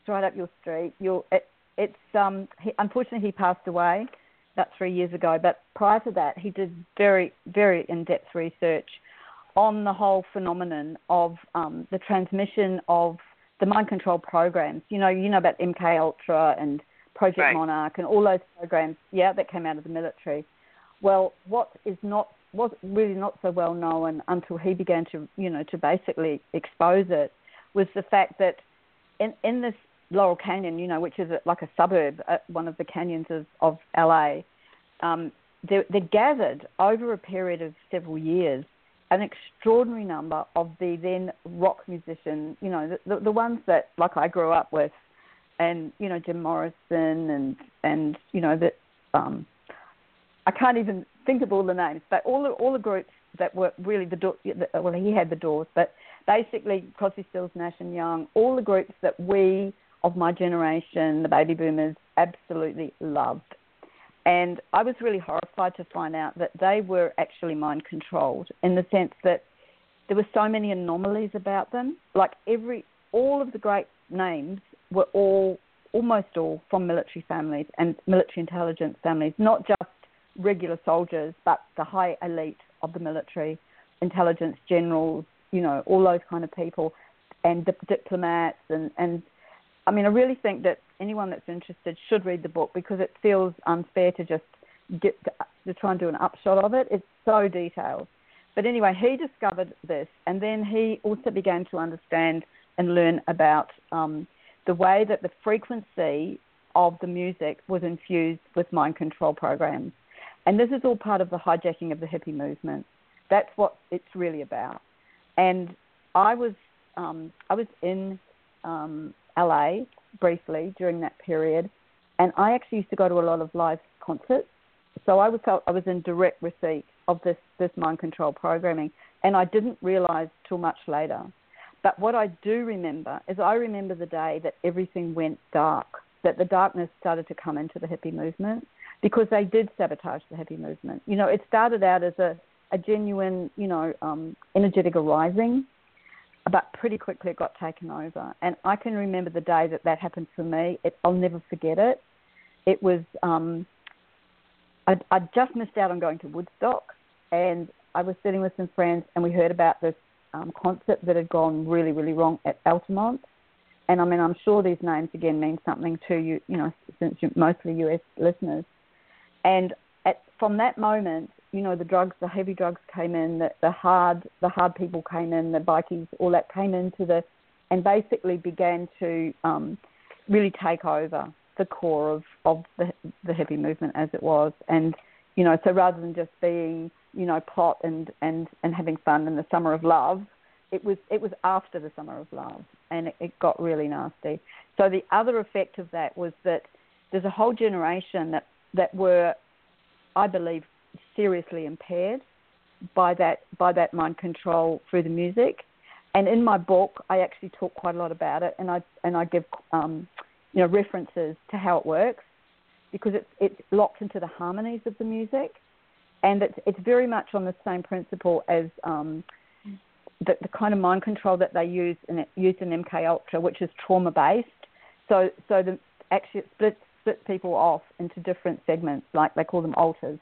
It's right up your street. You'll. It, it's um. He, unfortunately, he passed away about three years ago. But prior to that, he did very, very in-depth research on the whole phenomenon of um, the transmission of the mind control programs. You know, you know about MK Ultra and Project Right. Monarch and all those programs. Yeah, that came out of the military. Well, what is not was really not so well known until he began to you know to basically expose it was the fact that in in this Laurel Canyon, you know, which is a, like a suburb, uh, one of the canyons of of LA, um, they, they gathered over a period of several years an extraordinary number of the then rock musicians, you know, the, the, the ones that like I grew up with, and you know Jim Morrison and and you know that um, I can't even think of all the names, but all the all the groups that were really the, Do- the well he had the Doors, but basically Crosby, Stills, Nash and Young, all the groups that we of my generation, the baby boomers, absolutely loved. And I was really horrified to find out that they were actually mind controlled in the sense that there were so many anomalies about them. Like every, all of the great names were all, almost all, from military families and military intelligence families, not just regular soldiers, but the high elite of the military, intelligence generals, you know, all those kind of people, and dip- diplomats, and and I mean, I really think that anyone that's interested should read the book because it feels unfair to just get to try and do an upshot of it. It's so detailed. But anyway, he discovered this, and then he also began to understand and learn about um, the way that the frequency of the music was infused with mind control programs. And this is all part of the hijacking of the hippie movement. That's what it's really about. And I was um, I was in um, LA briefly during that period, and I actually used to go to a lot of live concerts. So I was I was in direct receipt of this this mind control programming, and I didn't realize till much later. But what I do remember is I remember the day that everything went dark, that the darkness started to come into the hippie movement because they did sabotage the hippie movement. You know, it started out as a, a genuine, you know, um, energetic arising but pretty quickly it got taken over. And I can remember the day that that happened for me. It, I'll never forget it. It was um, I, I just missed out on going to Woodstock, and I was sitting with some friends, and we heard about this um, concert that had gone really, really wrong at Altamont. And I mean, I'm sure these names again mean something to you, you know, since you're mostly US listeners. And at, from that moment, you know the drugs, the heavy drugs came in, the, the hard the hard people came in, the bikies, all that came into the, and basically began to um, really take over the core of of the the hippie movement as it was, and you know so rather than just being you know pot and and and having fun in the summer of love, it was it was after the summer of love, and it, it got really nasty. So the other effect of that was that there's a whole generation that that were, I believe, seriously impaired by that by that mind control through the music. And in my book, I actually talk quite a lot about it, and I and I give um, you know references to how it works because it's it's locked into the harmonies of the music, and it's it's very much on the same principle as um, the, the kind of mind control that they use in used in MK Ultra, which is trauma based. So so the actually it splits splits people off into different segments, like they call them alters.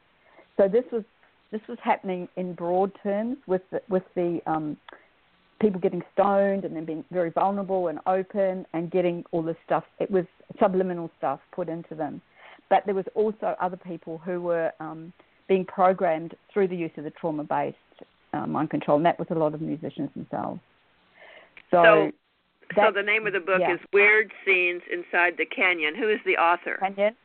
So this was this was happening in broad terms with the, with the um, people getting stoned and then being very vulnerable and open and getting all this stuff. It was subliminal stuff put into them, but there was also other people who were um, being programmed through the use of the trauma-based uh, mind control, and that was a lot of musicians themselves. So, so, so the name of the book yeah. is Weird Scenes Inside the Canyon. Who is the author? Canyon.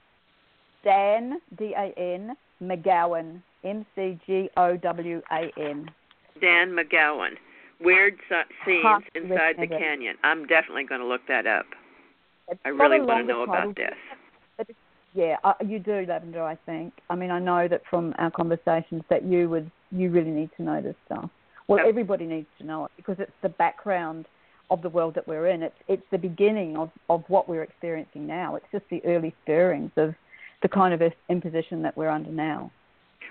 Dan D A N McGowan, M C G O W A N. Dan McGowan. Weird scenes inside the listen to it. canyon. I'm definitely going to look that up. It's I really want to know about this. Yeah, uh, you do, Lavandar. I think. I mean, I know that from our conversations that you would, you really need to know this stuff. Well, everybody needs to know it because it's the background of the world that we're in. It's it's the beginning of of what we're experiencing now. It's just the early stirrings of the kind of imposition that we're under now.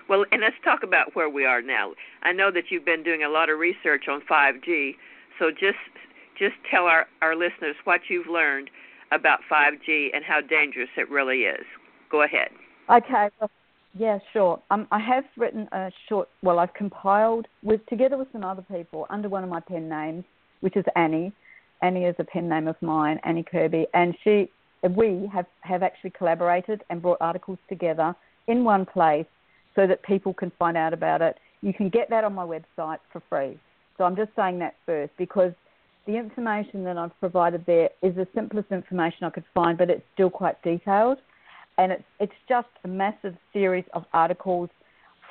Well, and let's talk about where we are now. I know that you've been doing a lot of research on 5G, so just just tell our our listeners what you've learned about 5G and how dangerous it really is. Go ahead. Okay. Well, yeah, sure. Um, I have written a short. Well, I've compiled with together with some other people under one of my pen names, which is Annie. Annie is a pen name of mine, Annie Kirby, and she, we have have actually collaborated and brought articles together in one place so that people can find out about it. You can get that on my website for free. So I'm just saying that first because the information that I've provided there is the simplest information I could find, but it's still quite detailed. And it's, it's just a massive series of articles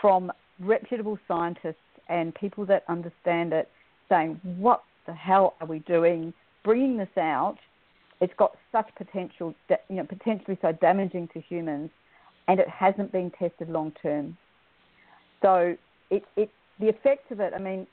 from reputable scientists and people that understand it saying, what the hell are we doing bringing this out? It's got such potential, you know, potentially so damaging to humans, and it hasn't been tested long term. So it, it, the effects of it, I mean,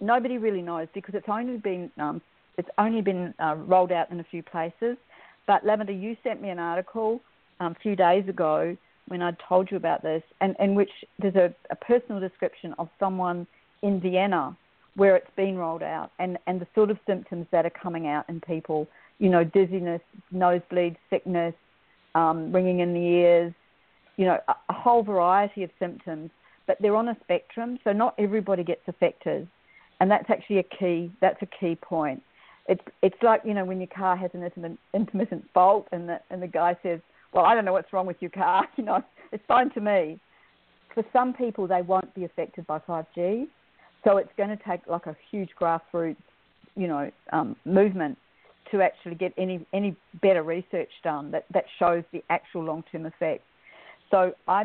nobody really knows because it's only been um, it's only been uh, rolled out in a few places. But Lavandar, you sent me an article um, a few days ago when I told you about this, and in which there's a, a personal description of someone in Vienna where it's been rolled out, and and the sort of symptoms that are coming out in people. You know, dizziness, nosebleed, sickness, um, ringing in the ears. You know, a, a whole variety of symptoms, but they're on a spectrum, so not everybody gets affected, and that's actually a key. That's a key point. It's it's like you know when your car has an intermittent, intermittent fault, and the and the guy says, well, I don't know what's wrong with your car. You know, it's fine to me. For some people, they won't be affected by 5G, so it's going to take like a huge grassroots, you know, um, movement to actually get any any better research done that that shows the actual long-term effects. So I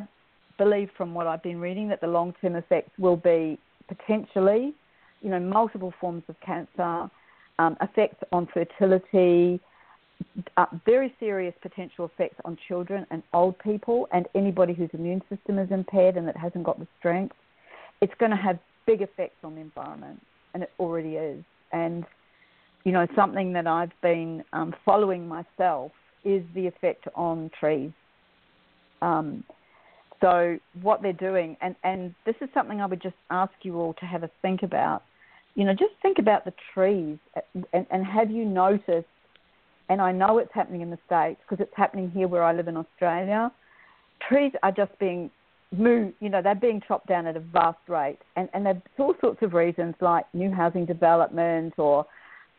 believe, from what I've been reading, that the long-term effects will be potentially, you know, multiple forms of cancer, um, effects on fertility, uh, very serious potential effects on children and old people and anybody whose immune system is impaired and that hasn't got the strength. It's going to have big effects on the environment, and it already is. And, you know, something that I've been um, following myself is the effect on trees. Um, so, what they're doing, and, and this is something I would just ask you all to have a think about. You know, just think about the trees, and, and have you noticed and I know it's happening in the States because it's happening here where I live in Australia. Trees are just being moved, you know, they're being chopped down at a vast rate. And, and there's all sorts of reasons like new housing development or,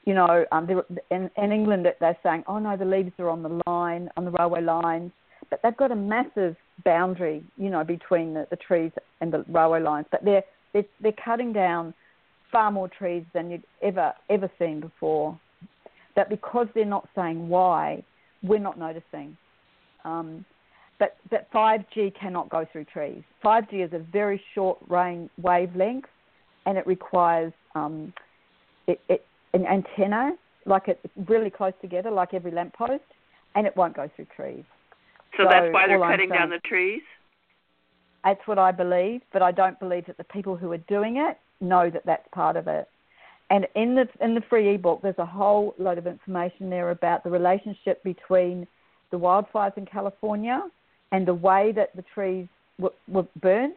you know, um, in, in England they're saying, oh no, the leaves are on the line, on the railway lines. But they've got a massive boundary, you know, between the, the trees and the railway lines. But they're, they're, they're cutting down far more trees than you'd ever, ever seen before that because they're not saying why, we're not noticing. Um, but that 5G cannot go through trees. 5G is a very short range wavelength, and it requires um, it, it, an antenna, like it's really close together, like every lamppost, and it won't go through trees. So, so that's why they're cutting saying, down the trees. That's what I believe, but I don't believe that the people who are doing it know that that's part of it. And in the in the free ebook, there's a whole load of information there about the relationship between the wildfires in California and the way that the trees were, were burnt.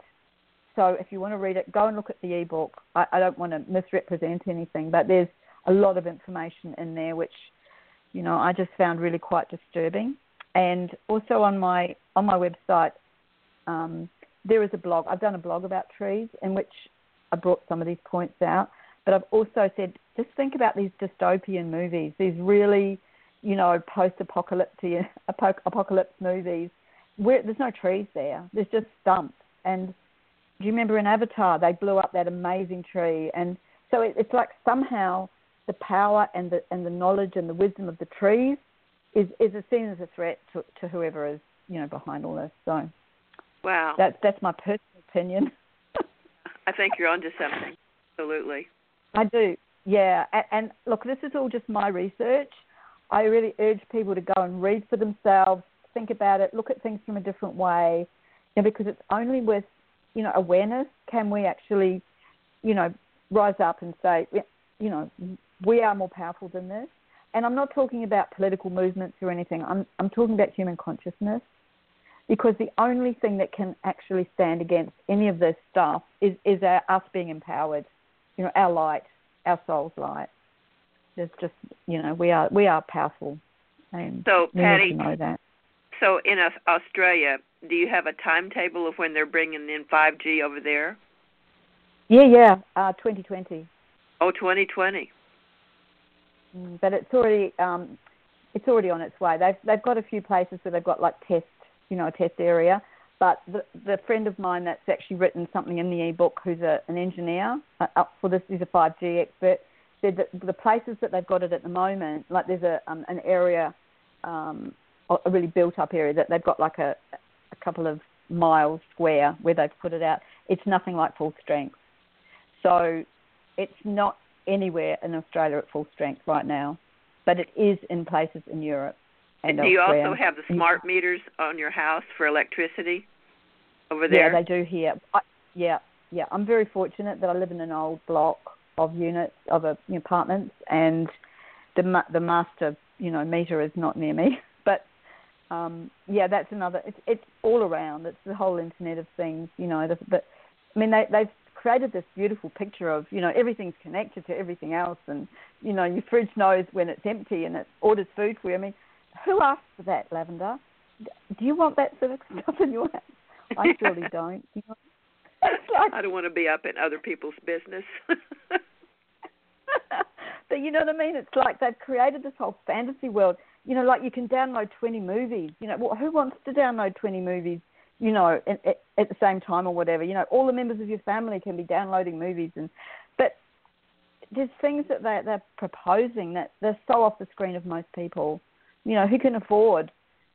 So if you want to read it, go and look at the ebook. I, I don't want to misrepresent anything, but there's a lot of information in there which, you know, I just found really quite disturbing. And also on my on my website, um, there is a blog. I've done a blog about trees in which I brought some of these points out. But I've also said, just think about these dystopian movies, these really, you know, post-apocalyptic apocalypse movies. Where there's no trees there. There's just stumps. And do you remember in Avatar they blew up that amazing tree? And so it, it's like somehow the power and the and the knowledge and the wisdom of the trees is is seen as a threat to, to whoever is you know behind all this. So wow, that's that's my personal opinion. I think you're onto something. Absolutely. I do, yeah. And, and look, this is all just my research. I really urge people to go and read for themselves, think about it, look at things from a different way, you know, because it's only with you know awareness can we actually, you know, rise up and say, you know, we are more powerful than this. And I'm not talking about political movements or anything. I'm I'm talking about human consciousness, because the only thing that can actually stand against any of this stuff is is our, us being empowered you know, our light, our soul's light. There's just, you know, we are we are powerful, and so Patty, know that. So in Australia, do you have a timetable of when they're bringing in 5G over there? Yeah, yeah, uh, 2020. Oh, 2020. Mm, but it's already um, it's already on its way. They've they've got a few places where they've got like test, you know, a test area. But the, the friend of mine that's actually written something in the ebook, who's a, an engineer uh, up for this, he's a 5G expert, said that the places that they've got it at the moment, like there's a um, an area, um, a really built up area that they've got like a, a couple of miles square where they've put it out. It's nothing like full strength. So it's not anywhere in Australia at full strength right now, but it is in places in Europe. And, and do you also have the smart meters on your house for electricity? over there? Yeah, they do here. I, yeah, yeah. I'm very fortunate that I live in an old block of units of a, you know, apartments, and the the master you know meter is not near me, but um, yeah, that's another. It's it's all around. It's the whole Internet of Things. You know, the, the I mean, they they've created this beautiful picture of you know everything's connected to everything else, and you know your fridge knows when it's empty and it orders food for you. I mean, who asked for that, Lavandar? Do you want that sort of stuff in your house? I surely don't. You know? like, I don't want to be up in other people's business. but you know what I mean? It's like they've created this whole fantasy world. You know, like you can download 20 movies. You know, well, who wants to download 20 movies? You know, at, at the same time or whatever. You know, all the members of your family can be downloading movies, and but there's things that they they're proposing that they're so off the screen of most people. You know, who can afford,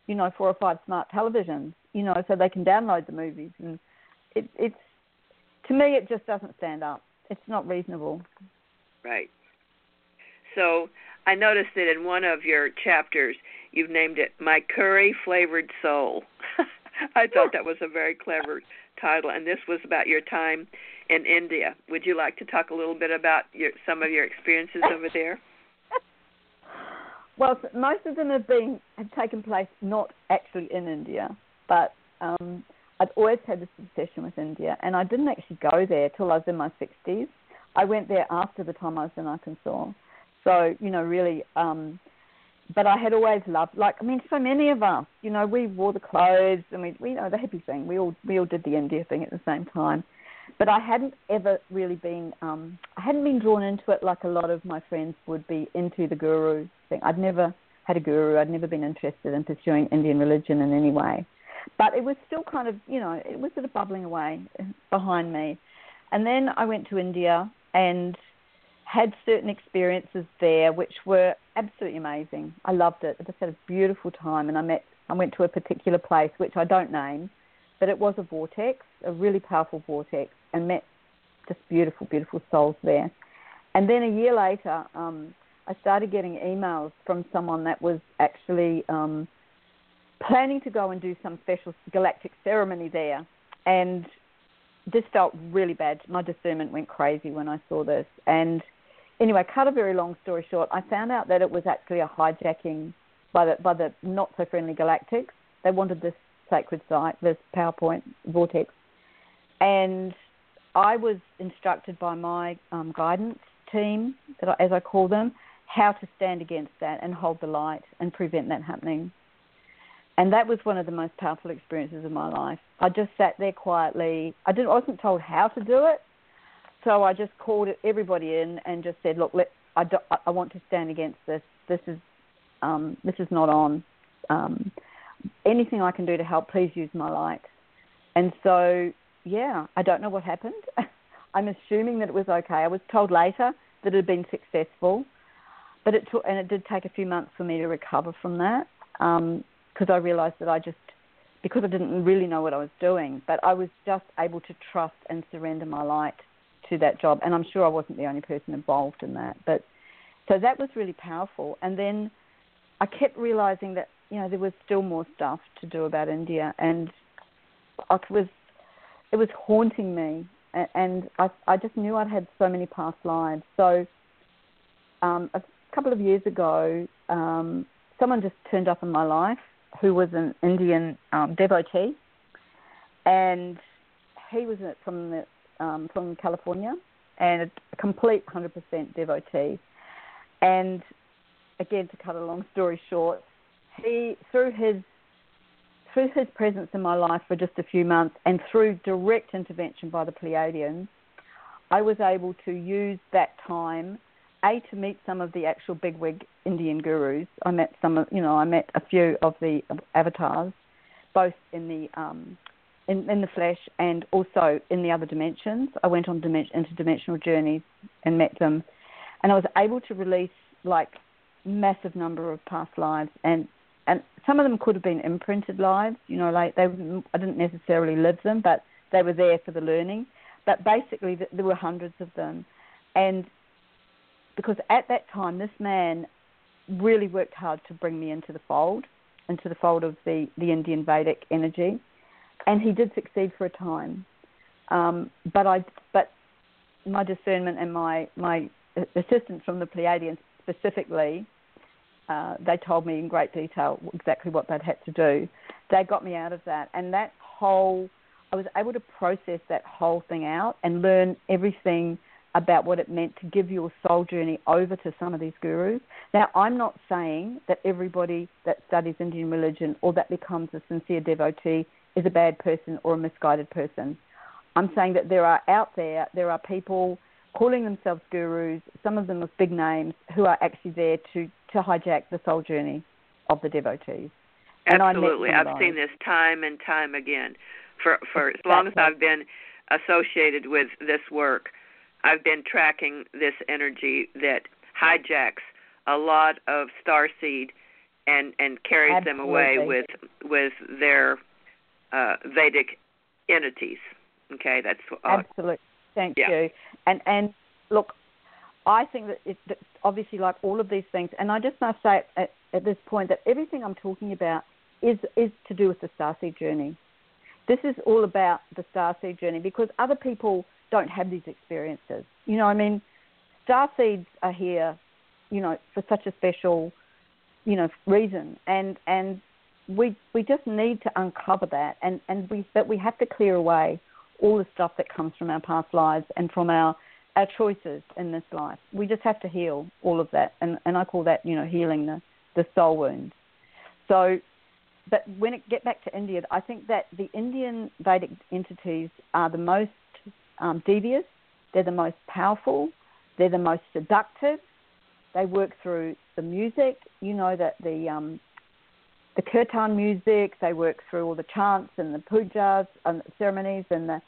you know, four or five smart televisions? You know, so they can download the movies, and it, it's to me it just doesn't stand up. It's not reasonable. Right. So I noticed that in one of your chapters, you've named it "My Curry Flavored Soul." I thought that was a very clever title, and this was about your time in India. Would you like to talk a little bit about your, some of your experiences over there? well, most of them have been have taken place not actually in India, but um, I'd always had this obsession with India, and I didn't actually go there till I was in my 60s. I went there after the time I was in Arkansas. So, you know, really, um, but I had always loved, like, I mean, so many of us, you know, we wore the clothes and we, we you know, the hippie thing. We all, we all did the India thing at the same time. But I hadn't ever really been, um, I hadn't been drawn into it like a lot of my friends would be into the guru thing. I'd never had a guru. I'd never been interested in pursuing Indian religion in any way. But it was still kind of, you know, it was sort of bubbling away behind me. And then I went to India and had certain experiences there which were absolutely amazing. I loved it. I just had a beautiful time and I met I went to a particular place which I don't name, but it was a vortex, a really powerful vortex, and met just beautiful, beautiful souls there. And then a year later, um, I started getting emails from someone that was actually um, planning to go and do some special galactic ceremony there. And this felt really bad. My discernment went crazy when I saw this. And anyway, cut a very long story short, I found out that it was actually a hijacking by the by the not so friendly galactics. They wanted this sacred site, this PowerPoint vortex, and I was instructed by my um, guidance team, I, as I call them, how to stand against that and hold the light and prevent that happening. And that was one of the most powerful experiences of my life. I just sat there quietly. I didn't. I wasn't told how to do it, so I just called everybody in and just said, "Look, let, I, do, I want to stand against this. This is um, this is not on. Um, anything I can do to help, please use my light." And so, yeah, I don't know what happened. I'm assuming that it was okay. I was told later that it had been successful, but it took and it did take a few months for me to recover from that. Um, because I realized that I just, because I didn't really know what I was doing, but I was just able to trust and surrender my light to that job. And I'm sure I wasn't the only person involved in that. But so that was really powerful. And then I kept realizing that, you know, there was still more stuff to do about India. And it was, it was haunting me. And I, I just knew I'd had so many past lives. So um, a couple of years ago, um, someone just turned up in my life who was an Indian um, devotee, and he was from the, um, from California, and a complete 100% devotee. And again, to cut a long story short, he through his through his presence in my life for just a few months, and through direct intervention by the Pleiadians, I was able to use that time a to meet some of the actual bigwig Indian gurus. I met some of you know I met a few of the avatars, both in the um, in, in the flesh and also in the other dimensions. I went on dimension, interdimensional journeys and met them, and I was able to release like massive number of past lives and and some of them could have been imprinted lives. You know, like they I didn't necessarily live them, but they were there for the learning. But basically, there were hundreds of them, and because at that time this man really worked hard to bring me into the fold, into the fold of the, the Indian Vedic energy, and he did succeed for a time. Um, but I, but my discernment and my my assistance from the Pleiadians specifically, uh, they told me in great detail exactly what they'd had to do. They got me out of that, and that whole, I was able to process that whole thing out and learn everything about what it meant to give your soul journey over to some of these gurus. Now, I'm not saying that everybody that studies Indian religion or that becomes a sincere devotee is a bad person or a misguided person. I'm saying that there are out there, there are people calling themselves gurus, some of them with big names, who are actually there to, to hijack the soul journey of the devotees. Absolutely. I've seen this time and time again. For for exactly. as long as I've been associated with this work, I've been tracking this energy that hijacks a lot of star seed and and carries Absolutely. them away with with their uh, Vedic entities. Okay, that's uh, absolutely. Thank yeah. you. And and look, I think that it's obviously like all of these things, and I just must say at, at this point that everything I'm talking about is is to do with the starseed journey. This is all about the starseed journey because other people don't have these experiences. You know, I mean, starseeds are here, you know, for such a special, you know, reason, and and we we just need to uncover that, and and we but we have to clear away all the stuff that comes from our past lives and from our our choices in this life. We just have to heal all of that, and and I call that you know healing the the soul wound. So but when it get back to India, I think that the Indian Vedic entities are the most um, devious. They're the most powerful. They're the most seductive. They work through the music. You know that the um, the kirtan music. They work through all the chants and the pujas and the ceremonies and the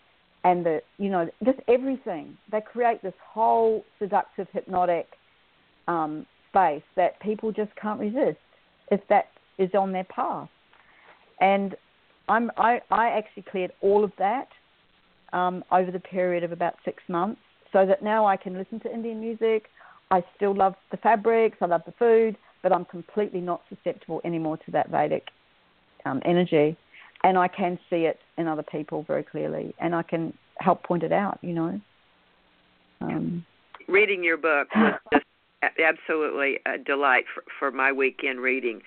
and the you know just everything. They create this whole seductive, hypnotic um, space that people just can't resist if that is on their path. And I'm, I, I actually cleared all of that um, over the period of about six months so that now I can listen to Indian music. I still love the fabrics, I love the food, but I'm completely not susceptible anymore to that Vedic um, energy. And I can see it in other people very clearly, and I can help point it out, you know. Um, Reading your book was just absolutely a delight for, for my weekend reading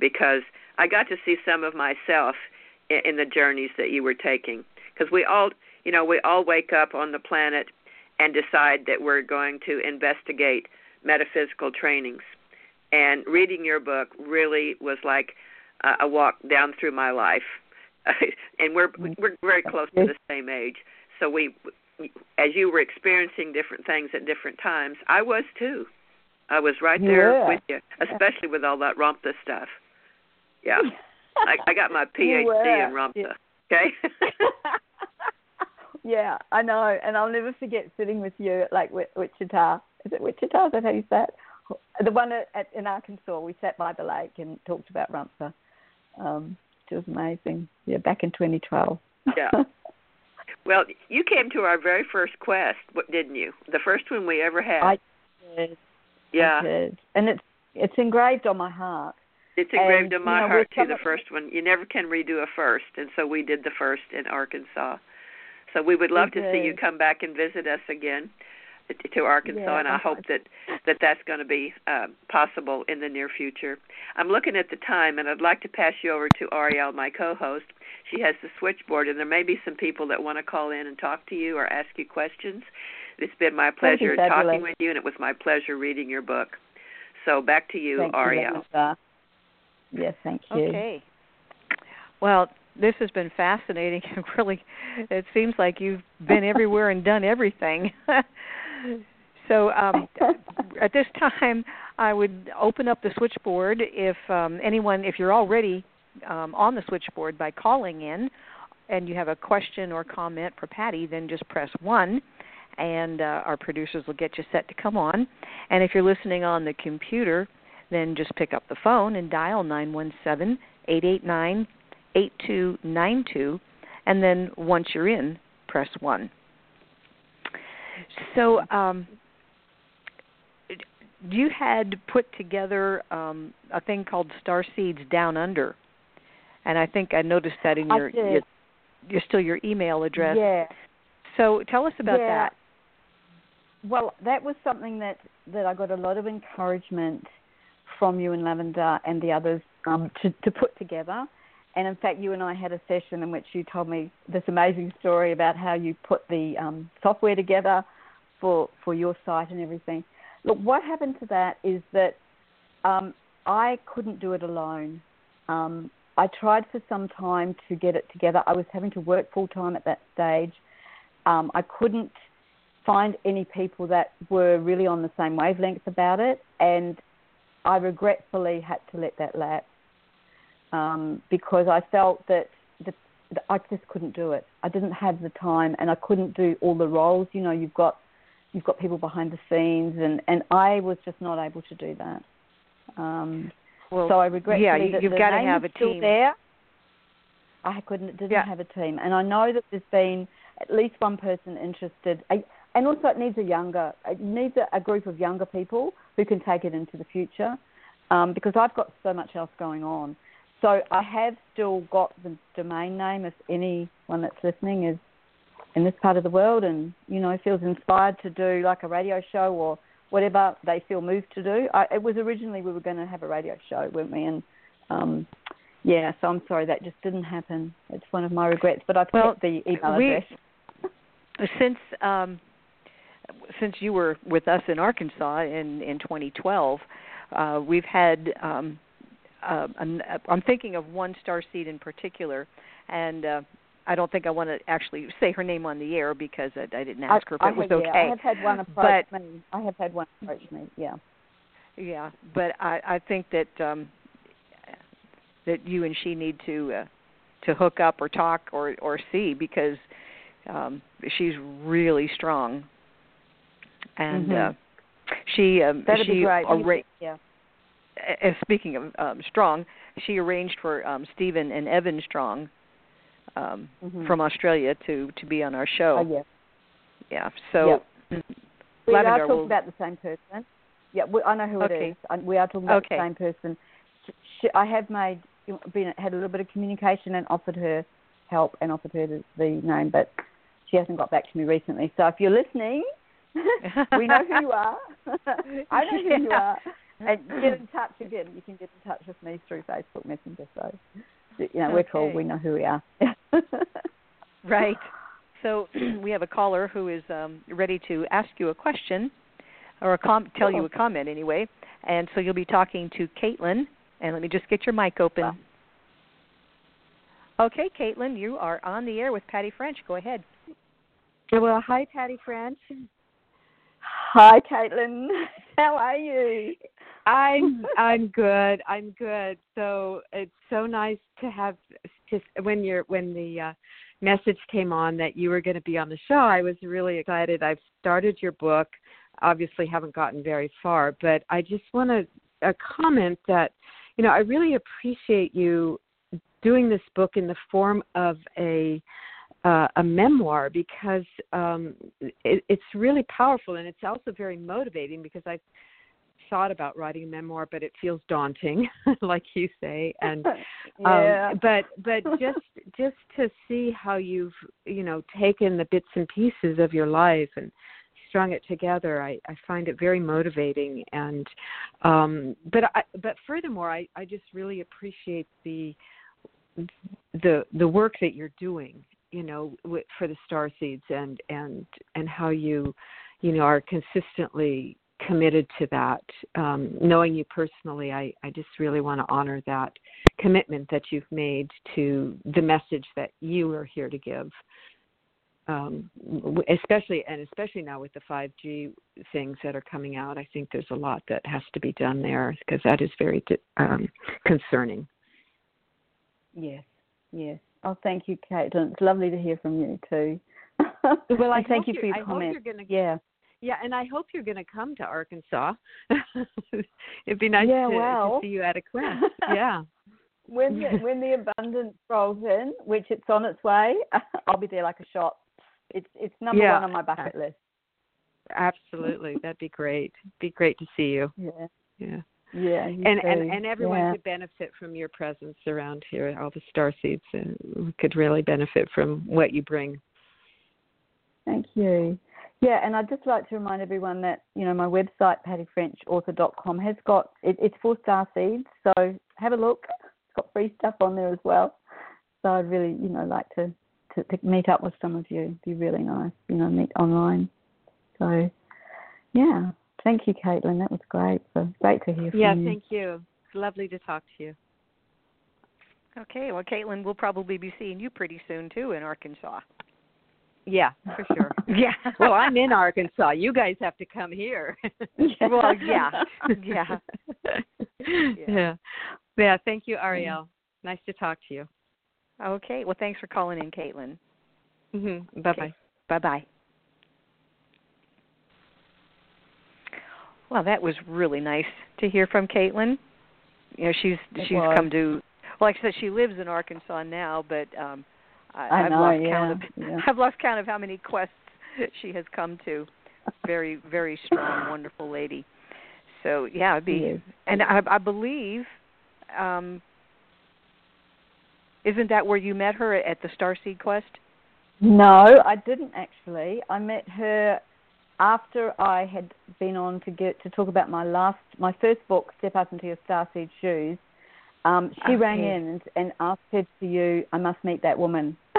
because I got to see some of myself in, in the journeys that you were taking. Because we all, you know, we all wake up on the planet and decide that we're going to investigate metaphysical trainings. And reading your book really was like uh, a walk down through my life. and we're we're very close to the same age, so we, as you were experiencing different things at different times, I was too. I was right there yeah. with you, especially with all that Ramtha stuff. Yeah. I, I got my PhD in Ramtha. Okay. yeah, I know, and I'll never forget sitting with you at like Wichita. Is it Wichita? Is that how you say it? The one at, at in Arkansas. We sat by the lake and talked about Ramtha. Um, it was amazing. Yeah, back in 2012. yeah. Well, you came to our very first quest, didn't you? The first one we ever had. I did. Yeah. I did. And it's it's engraved on my heart. It's engraved and, in my you know, heart too. The first one, you never can redo a first, and so we did the first in Arkansas. So we would love we to see you come back and visit us again to Arkansas, yeah, and I hope that that that's going to be uh, possible in the near future. I'm looking at the time, and I'd like to pass you over to Ariel, my co-host. She has the switchboard, and there may be some people that want to call in and talk to you or ask you questions. It's been my pleasure talking with you, and it was my pleasure reading your book. So back to you, Thank Ariel. You, Yes, thank you. Okay. Well, this has been fascinating. and really, it seems like you've been everywhere and done everything. so, um, at this time, I would open up the switchboard if um, anyone, if you're already um, on the switchboard by calling in, and you have a question or comment for Patty, then just press one and uh, our producers will get you set to come on. And if you're listening on the computer, then just pick up the phone and dial 917 889 8292. And then once you're in, press 1. So, um, you had put together um, a thing called Star Seeds Down Under, and I think I noticed that in your, your, your still your email address. Yeah. So tell us about yeah. that. well, that was something that that I got a lot of encouragement from you and Lavandar and the others um, to to put together. And in fact, you and I had a session in which you told me this amazing story about how you put the um, software together for for your site and everything. Look, what happened to that is that um, I couldn't do it alone. Um, I tried for some time to get it together. I was having to work full time at that stage. Um, I couldn't find any people that were really on the same wavelength about it, and I regretfully had to let that lapse um, because I felt that the, the, I just couldn't do it. I didn't have the time, and I couldn't do all the roles. You know, you've got you've got people behind the scenes, and and I was just not able to do that. Um, well, so I regret yeah, that you've got to have a team. there. I couldn't didn't Yeah. have a team, and I know that there's been at least one person interested, I- and also it needs a younger, it needs a, a group of younger people who can take it into the future, um, because I've got so much else going on. So I have still got the domain name. If anyone that's listening is in this part of the world and you know feels inspired to do like a radio show or whatever they feel moved to do. I, it was originally we were going to have a radio show, weren't we? And um, yeah, so I'm sorry that just didn't happen. It's one of my regrets, but I've Well, kept the email we- address. since um, since you were with us in Arkansas in in 2012, uh, we've had. Um, uh, an, I'm thinking of one star seed in particular, and uh, I don't think I want to actually say her name on the air because I, I didn't ask her if I, it was have, okay. Yeah, I have had one approach But- me. I have had one approach me. Yeah. Yeah, but I, I think that um, that you and she need to uh, to hook up or talk or or see because um, she's really strong, and Mhm. uh, she um, That'd she be great. arra- yeah. Uh, speaking of um, strong, she arranged for um, Steven and Evan Strong um, Mhm. from Australia to to be on our show. Oh, yeah. Yeah, so We Lavandar are talking will- about the same person. Yeah, we, I know who Okay. it is. I- We are talking about Okay. the same person. Sh sh I have made been had a little bit of communication and offered her help and offered her the, the name, but she hasn't got back to me recently. So if you're listening, we know who you are. I know who you are. And get in touch again. You can get in touch with me through Facebook Messenger. So you know we're cool. We know who we are. Right. So we have a caller who is um, ready to ask you a question or a com- tell you a comment anyway. And so you'll be talking to Caitlin. And let me just get your mic open. Wow. Okay, Caitlin, you are on the air with Patty French. Go ahead. Well, hi, Patty French. Hi, Caitlin. How are you? I'm I'm good. I'm good. So it's so nice to have just when you're when the uh, message came on that you were going to be on the show. I was really excited. I've started your book. Obviously, haven't gotten very far, but I just want to uh, comment that you know I really appreciate you doing this book in the form of a uh, a memoir because um, it, it's really powerful and it's also very motivating because I've thought about writing a memoir, but it feels daunting, like you say, and yeah. um, but but just just to see how you've you know taken the bits and pieces of your life and strung it together i i find it very motivating and um but i but furthermore i i just really appreciate the the the work that you're doing you know with, for the star seeds and and and how you you know are consistently committed to that um knowing you personally i i just really want to honor that commitment that you've made to the message that you are here to give um, especially and especially now with the 5G things that are coming out, I think there's a lot that has to be done there because that is very um, concerning. Yes, yes. Oh, thank you, Caitlin. It's lovely to hear from you too. Well, I thank you for your I hope comment. you're gonna- Yeah. Yeah, and I hope you're going to come to Arkansas. It'd be nice Yeah, to, well. to see you at a class. yeah. When the, when the abundance rolls in, which it's on its way, I'll be there like a shot. It's it's number Yeah. one on my bucket list. Absolutely, that'd be great. Be great to see you. Yeah, Yeah. yeah. and, too. and and everyone Yeah. could benefit from your presence around here. All the star seeds uh, could really benefit from what you bring. Thank you. Yeah, and I'd just like to remind everyone that you know my website pattyfrenchauthor.com has got it, it's for star seeds, so have a look. It's got free stuff on there as well. So I'd really you know like to to, to meet up with some of you. It'd be really nice, you know, meet online. So yeah, thank you, Caitlin. That was great. So great to hear from yeah, you. Yeah, thank you. It's lovely to talk to you. Okay, well, Caitlin, we'll probably be seeing you pretty soon too in Arkansas. Yeah, for sure. Yeah. well, I'm in Arkansas. You guys have to come here. well, yeah, yeah, yeah, yeah. Thank you, Ariel. Nice to talk to you. Okay. Well, thanks for calling in, Caitlin. Mm-hmm. Bye bye. Okay. Bye bye. Well, that was really nice to hear from Caitlin. You know, she's It she's was. come to. Well, like I said, she lives in Arkansas now, but um I, have know, lost yeah, count of yeah. I've lost count of how many quests she has come to. Very, very strong, wonderful lady. So yeah, it'd be, and I, I believe, um, isn't that where you met her at the Starseed Quest? No, I didn't actually. I met her after I had been on to get to talk about my last, my first book, Step Up into Your Starseed Shoes. Um, she rang Okay. in and, and asked said to you, I must meet that woman.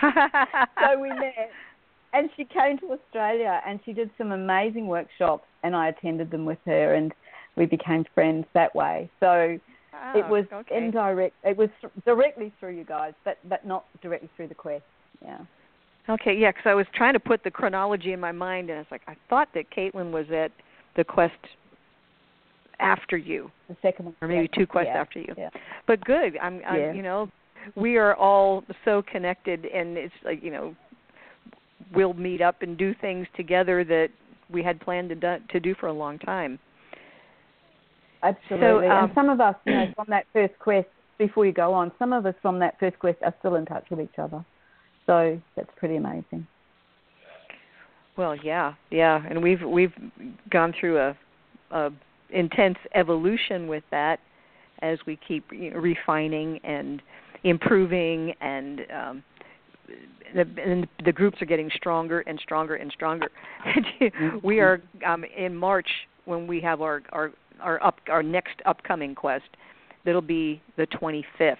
so we met, and she came to Australia and she did some amazing workshops, and I attended them with her, and we became friends that way. So it Oh, was okay. indirect. It was directly through you guys, but but not directly through the quest. Yeah. Okay, yeah, because I was trying to put the chronology in my mind, and I was like, I thought that Caitlin was at the quest after you, The second one. or maybe two quests yeah. after you. Yeah. But good. I'm, I'm, Yeah. you know, we are all so connected, and it's like, you know, we'll meet up and do things together that we had planned to do, to do for a long time. Absolutely. um, and some of us, you know, from that first quest, before you go on, some of us from that first quest are still in touch with each other. So that's pretty amazing. Well, yeah, yeah, and we've we've gone through a, a intense evolution with that as we keep you know, refining and improving, and um, the and the groups are getting stronger and stronger and stronger. we are um, in March when we have our our our up our next upcoming quest. That'll be the 25th.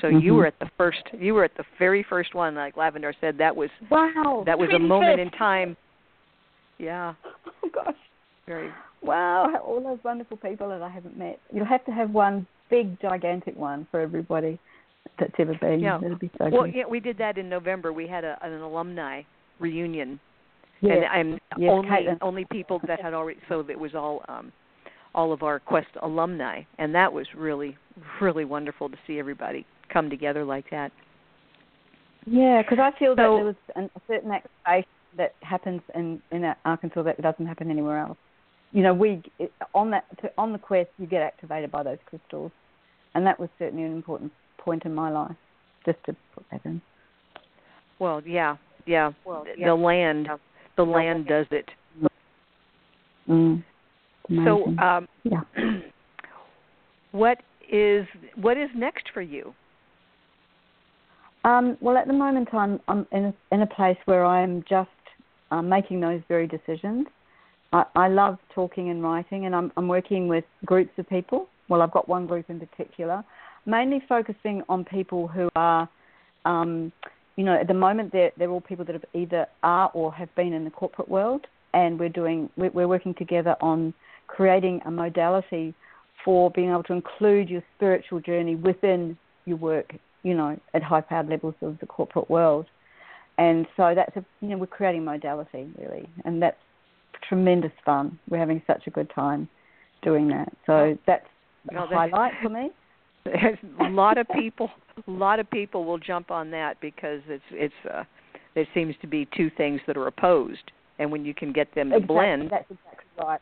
So you Mhm. were at the first. You were at the very first one, like Lavandar said. That was Wow. that was a moment in time. Yeah, Oh gosh. Very. Wow, all those wonderful people that I haven't met. You'll have to have one big, gigantic one for everybody that's ever been. Yeah. That'd be so Well, good. yeah, we did that in November. We had a, an alumni reunion, Yeah. and and Yes, only Caitlin. only people that had already. So it was all um, all of our Quest alumni, and that was really really wonderful to see everybody come together like that. Yeah, because I feel that So- there was an, a certain activation that happens in in Arkansas that doesn't happen anywhere else. You know, we on that on the quest you get activated by those crystals, and that was certainly an important point in my life. Just to put that in. Well, yeah, yeah. Well, the yeah. land, the land does it. Mm. So, um, yeah. what is what is next for you? Um, well, at the moment, I'm I'm in a, in a place where I'm just um, making those very decisions. I, I love talking and writing, and I'm I'm working with groups of people. Well, I've got one group in particular, mainly focusing on people who are, um, you know, at the moment they're they're all people that have either are or have been in the corporate world, and we're doing we're, we're working together on creating a modality for being able to include your spiritual journey within your work you know, at high powered levels of the corporate world. And so that's a, you know, we're creating modality really, and that's tremendous fun. We're having such a good time doing that. So that's a Well, that's- highlight for me. a lot of people a lot of people will jump on that because it's it's uh there seems to be two things that are opposed and when you can get them to Exactly, blend That's exactly right.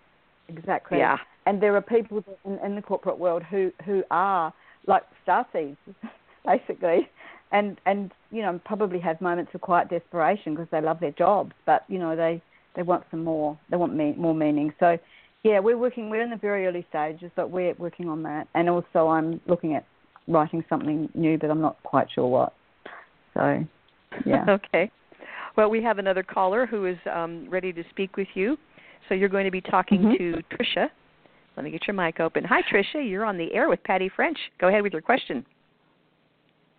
Exactly. yeah And there are people in, in the corporate world who who are like starseeds, basically, and and you know probably have moments of quiet desperation because they love their jobs, but you know they they want some more. They want me, more meaning. So yeah, we're working. We're in the very early stages, but we're working on that. And also, I'm looking at writing something new, but I'm not quite sure what. So yeah. okay Well, we have another caller who is um, ready to speak with you. So you're going to be talking Mhm. to Tricia. Let me get your mic open. Hi, Tricia. You're on the air with Patty French. Go ahead with your question.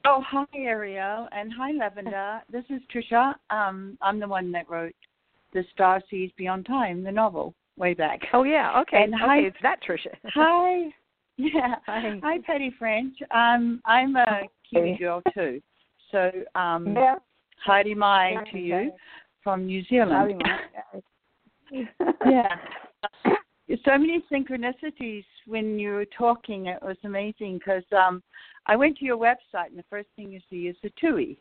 Oh, hi, Ariel, and hi, Lavandar. This is Trisha. Um, I'm the one that wrote The Star Seas Beyond Time, the novel, way back. Oh yeah. Okay. And okay. hi- It's that Tricia. Hi. Yeah. Hi. Hi, Patty French. Um, I'm a Kiwi girl too. So, um, Yeah. Heidi Mai Hi, to you from New Zealand. yeah. So many synchronicities when you were talking. It was amazing because um, I went to your website and the first thing you see is the tui,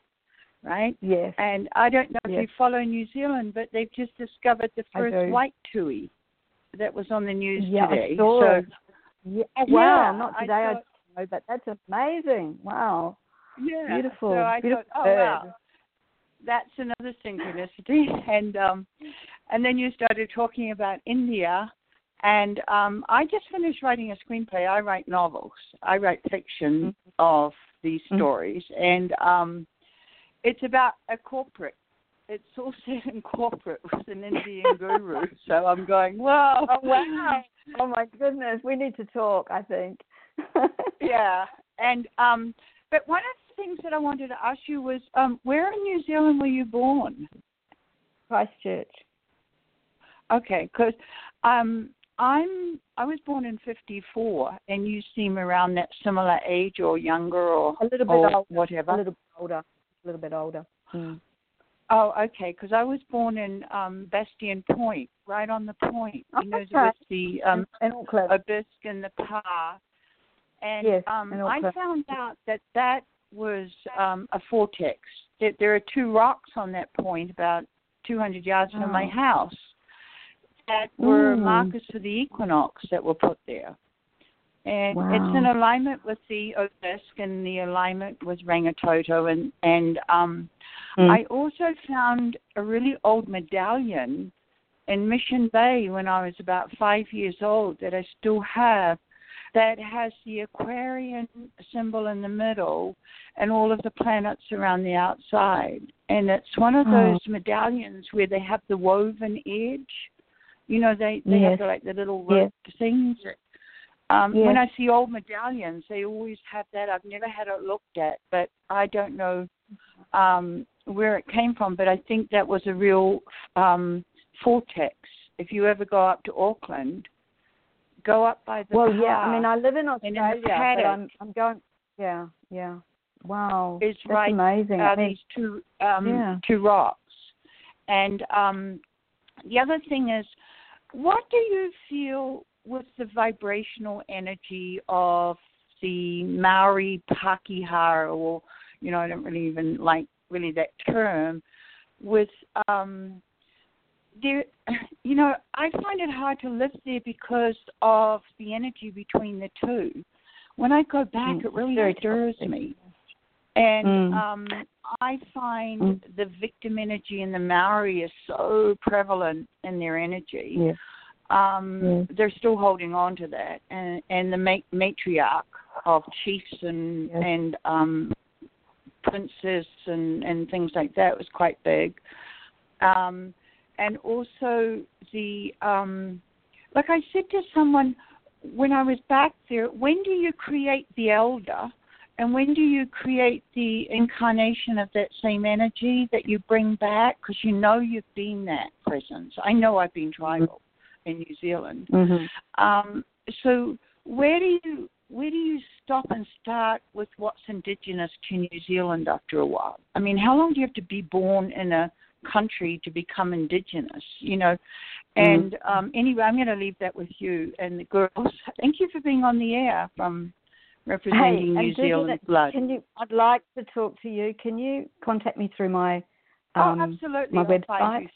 right? Yes. And I don't know if Yes. you follow New Zealand, but they've just discovered the first white tui that was on the news Yeah, I today. saw so it. Yeah. oh, Wow. Yeah, Not today. I, thought- don't know, but that's amazing. Wow. yeah, Beautiful. So I Beautiful thought, oh wow, that's another synchronicity. And um, and then you started talking about India, and um, I just finished writing a screenplay. I write novels. I write fiction Mm-hmm. of these Mhm. stories, and um, it's about a corporate. It's all set in corporate with an Indian guru. So I'm going, whoa, Oh wow. Oh my goodness. We need to talk. I think. yeah. And um, but one of the things that I wanted to ask you was, um, where in New Zealand were you born? Christchurch. Okay, because um, I'm I was born in '54, and you seem around that similar age or younger or A little bit or older. whatever. A little bit older. A little bit older. Mm. Oh, okay, because I was born in um, Bastion Point, right on the point. Oh, you know, okay. with the um, in Auckland. obelisk and the pa. And Yes, um, I found out that that was um, a vortex. That there are two rocks on that point, about 200 yards from my Oh. house, that were Mm. markers for the equinox that were put there. And it's in alignment with the obelisk, and the alignment was Rangitoto, and and um, Mm. I also found a really old medallion in Mission Bay when I was about five years old that I still have that has the Aquarian symbol in the middle and all of the planets around the outside. And it's one of Oh. those medallions where they have the woven edge. You know, they, they Yes. have the, like the little Yes. things. Um, Yes. When I see old medallions, they always have that. I've never had it looked at, but I don't know um, where it came from. But I think that was a real um, vortex. If you ever go up to Auckland, go up by the Well, yeah. I mean, I live in and in Australia, but I'm I'm going. Yeah, yeah. Wow. is That's right amazing. uh, I mean, these two um, Yeah. two rocks. And um, the other thing is, what do you feel with the vibrational energy of the Maori Pakeha, or you know, I don't really even like really that term, with um, there, you know, I find it hard to live there because of the energy between the two. When I go back, Mm, it really stirs me. And Mm. um, I find Mm. the victim energy in the Maori is so prevalent in their energy. yes. Um, Yes. They're still holding on to that, and and the ma- matriarch of chiefs and Yes. and um, princes and and things like that was quite big. Um, and also the um, like I said to someone when I was back there, when do you create the elder? And when do you create the incarnation of that same energy that you bring back? Because you know you've been that presence. I know I've been tribal in New Zealand. Mhm. Um, so where do you where do you stop and start with what's indigenous to New Zealand after a while? I mean, how long do you have to be born in a country to become indigenous? You know, and um, anyway, I'm going to leave that with you and the girls. Thank you for being on the air from representing Hey, New Zealand that- blood. Can you? I'd like to talk to you. Can you contact me through my oh, um, absolutely. my I'll website, find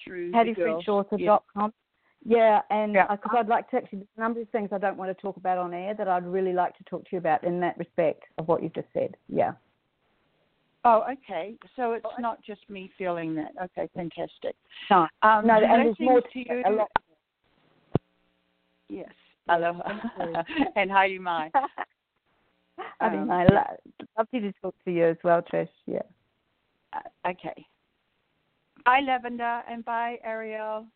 you through the girls. Yeah. Yeah, and Yeah. because I'd like to actually, there's a number of things I don't want to talk about on air that I'd really like to talk to you about in that respect of what you've just said. Yeah. Oh, okay. So it's not just me feeling that. Okay, fantastic. No, Um, no, and there's more to you. it, a lot. Yes. Aloha. and Heidi Mai. I mean, I lo- lovely to talk to you as well, Trish. Yeah. Uh, okay. Bye, Lavandar, and bye, Ariel.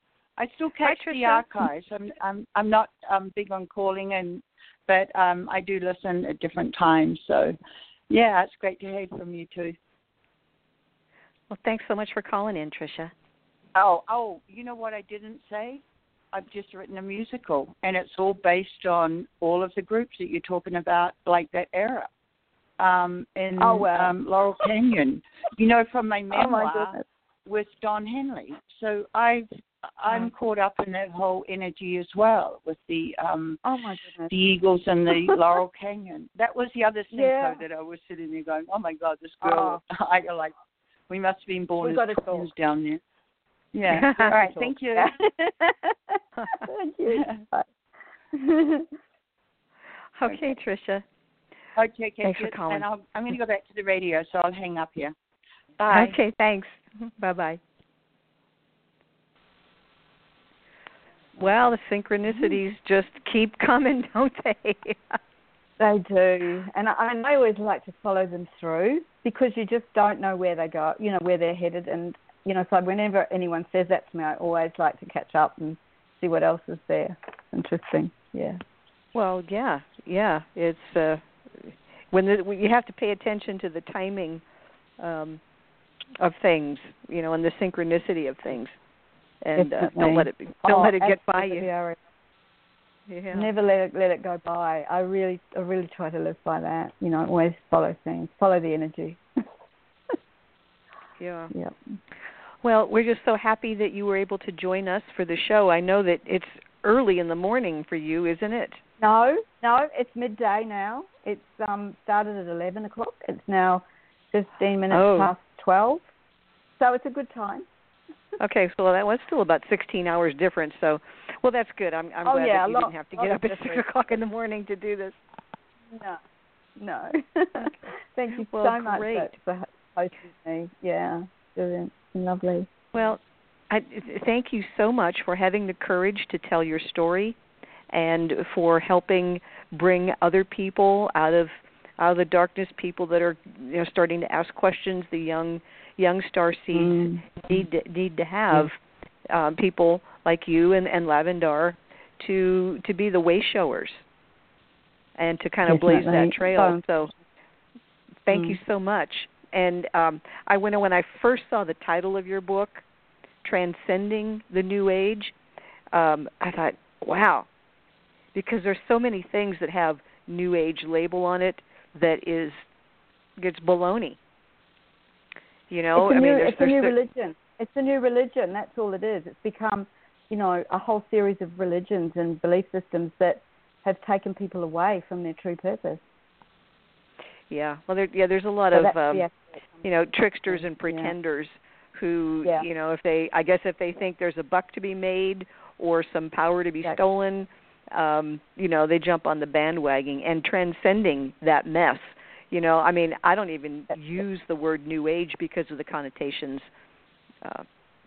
I still catch Bye, the archives. I'm I'm I'm not um big on calling and but um I do listen at different times. So yeah, it's great to hear from you too. Well, thanks so much for calling in, Tricia. Oh, oh, you know what I didn't say? I've just written a musical and it's all based on all of the groups that you're talking about, like that era. Um in Oh, wow. um Laurel Canyon. You know, from my Oh memoir my with Don Henley. So I've I'm caught up in that whole energy as well with the um Oh my goodness. the Eagles and the Laurel Canyon. That was the other thing Yeah. that I was sitting there going, Oh my God, this girl I like we must have been born We've got as twins down there. Yeah. All right, thank you. Thank you. Okay, Tricia. Okay, okay, Thanks for calling. And I'll, I'm going to go back to the radio, so I'll hang up here. Bye. Okay, thanks. Bye bye. Well, the synchronicities just keep coming, don't they? They do, and I, and I always like to follow them through because you just don't know where they go, you know, where they're headed, and you know, so whenever anyone says that to me, I always like to catch up and see what else is there. Interesting, yeah. well, yeah, yeah. It's uh when, the, when you have to pay attention to the timing um of things, you know, and the synchronicity of things, and uh, don't let it be, don't Oh, let it get by you. Yeah. Never let it let it go by. I really I really try to live by that. You know, always follow things, follow the energy. yeah. Yep. Well, we're just so happy that you were able to join us for the show. I know that it's early in the morning for you, isn't it? No, no, it's midday now. It's um started at eleven o'clock. It's now fifteen minutes Oh. past twelve. So it's a good time. Okay, so that was still about 16 hours difference. So, well, that's good. I'm, I'm Oh, glad yeah, that you lot- didn't have to get up at six o'clock in the morning to do this. No, no. Thank you Well, so much great. for, for hosting me. Yeah, brilliant, lovely. Well, I, thank you so much for having the courage to tell your story, and for helping bring other people out of out of the darkness. People that are you know starting to ask questions. The young young star seeds Mm. need to, need to have um, people like you and, and Lavandar to to be the way showers and to kind of blaze that trail. So thank you Mm. so much. And um, I when when I first saw the title of your book, Transcending the New Age, um, I thought, wow, because there's so many things that have New Age label on it that is it's baloney. You know, it's a I new, mean, there's, it's a new religion. It's a new religion. That's all it is. It's become, you know, a whole series of religions and belief systems that have taken people away from their true purpose. Yeah, well, there, yeah, there's a lot So of um, the you know tricksters and Yeah. pretenders who Yeah. you know if they I guess if they think there's a buck to be made or some power to be Exactly. stolen, um, you know they jump on the bandwagon and transcending that mess. You know, I mean, I don't even use the word new age because of the connotations uh,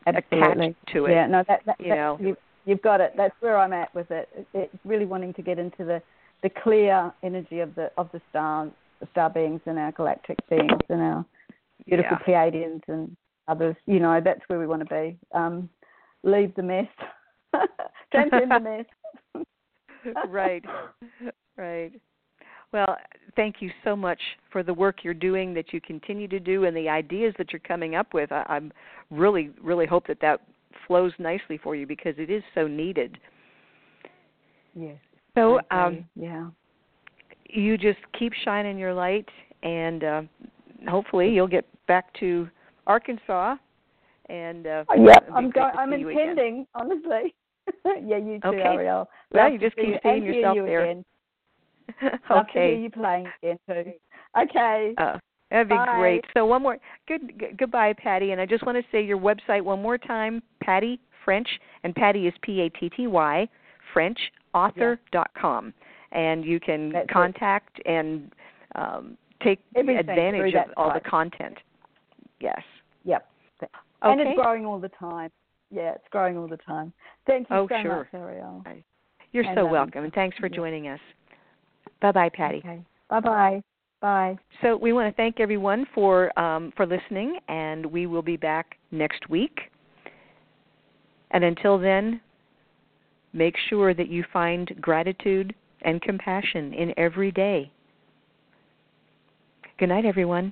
Absolutely. attached to it. Yeah, no, that, that, you that- know. you've, you've got it. That's where I'm at with it. It- It's really wanting to get into the the clear energy of the of the stars, the star beings, and our galactic beings, and our beautiful Yeah. Pleiadians and others. You know, that's where we want to be. Um, leave the mess, transcend the mess. right right well thank you so much for the work you're doing that you continue to do and the ideas that you're coming up with I, i'm really really hope that that flows nicely for you because it is so needed Yes. so um yeah. you just keep shining your light and uh hopefully you'll get back to arkansas and uh Oh, yeah, I'm great going. I'm see you again. intending, honestly. yeah, you too, Okay. Ariel. Well, Love you to just see keep seeing yourself you there. Again. Love to hear okay you playing again too. Okay. Uh, that'd be Bye. great. So one more good g- goodbye, Patty. And I just want to say your website one more time, Patty French, and Patty is P A T T Y French author dot com, and you can That's it. contact and um, take Everything advantage of all the content. Yes. Yep. Okay. And it's growing all the time. Yeah, it's growing all the time. Thank you Oh, so sure. much, Ariel. You're And, so um, welcome, and thanks for yeah. joining us. Bye bye, Patty. Okay. Bye bye. Bye. So we want to thank everyone for um, for listening, and we will be back next week. And until then, make sure that you find gratitude and compassion in every day. Good night, everyone.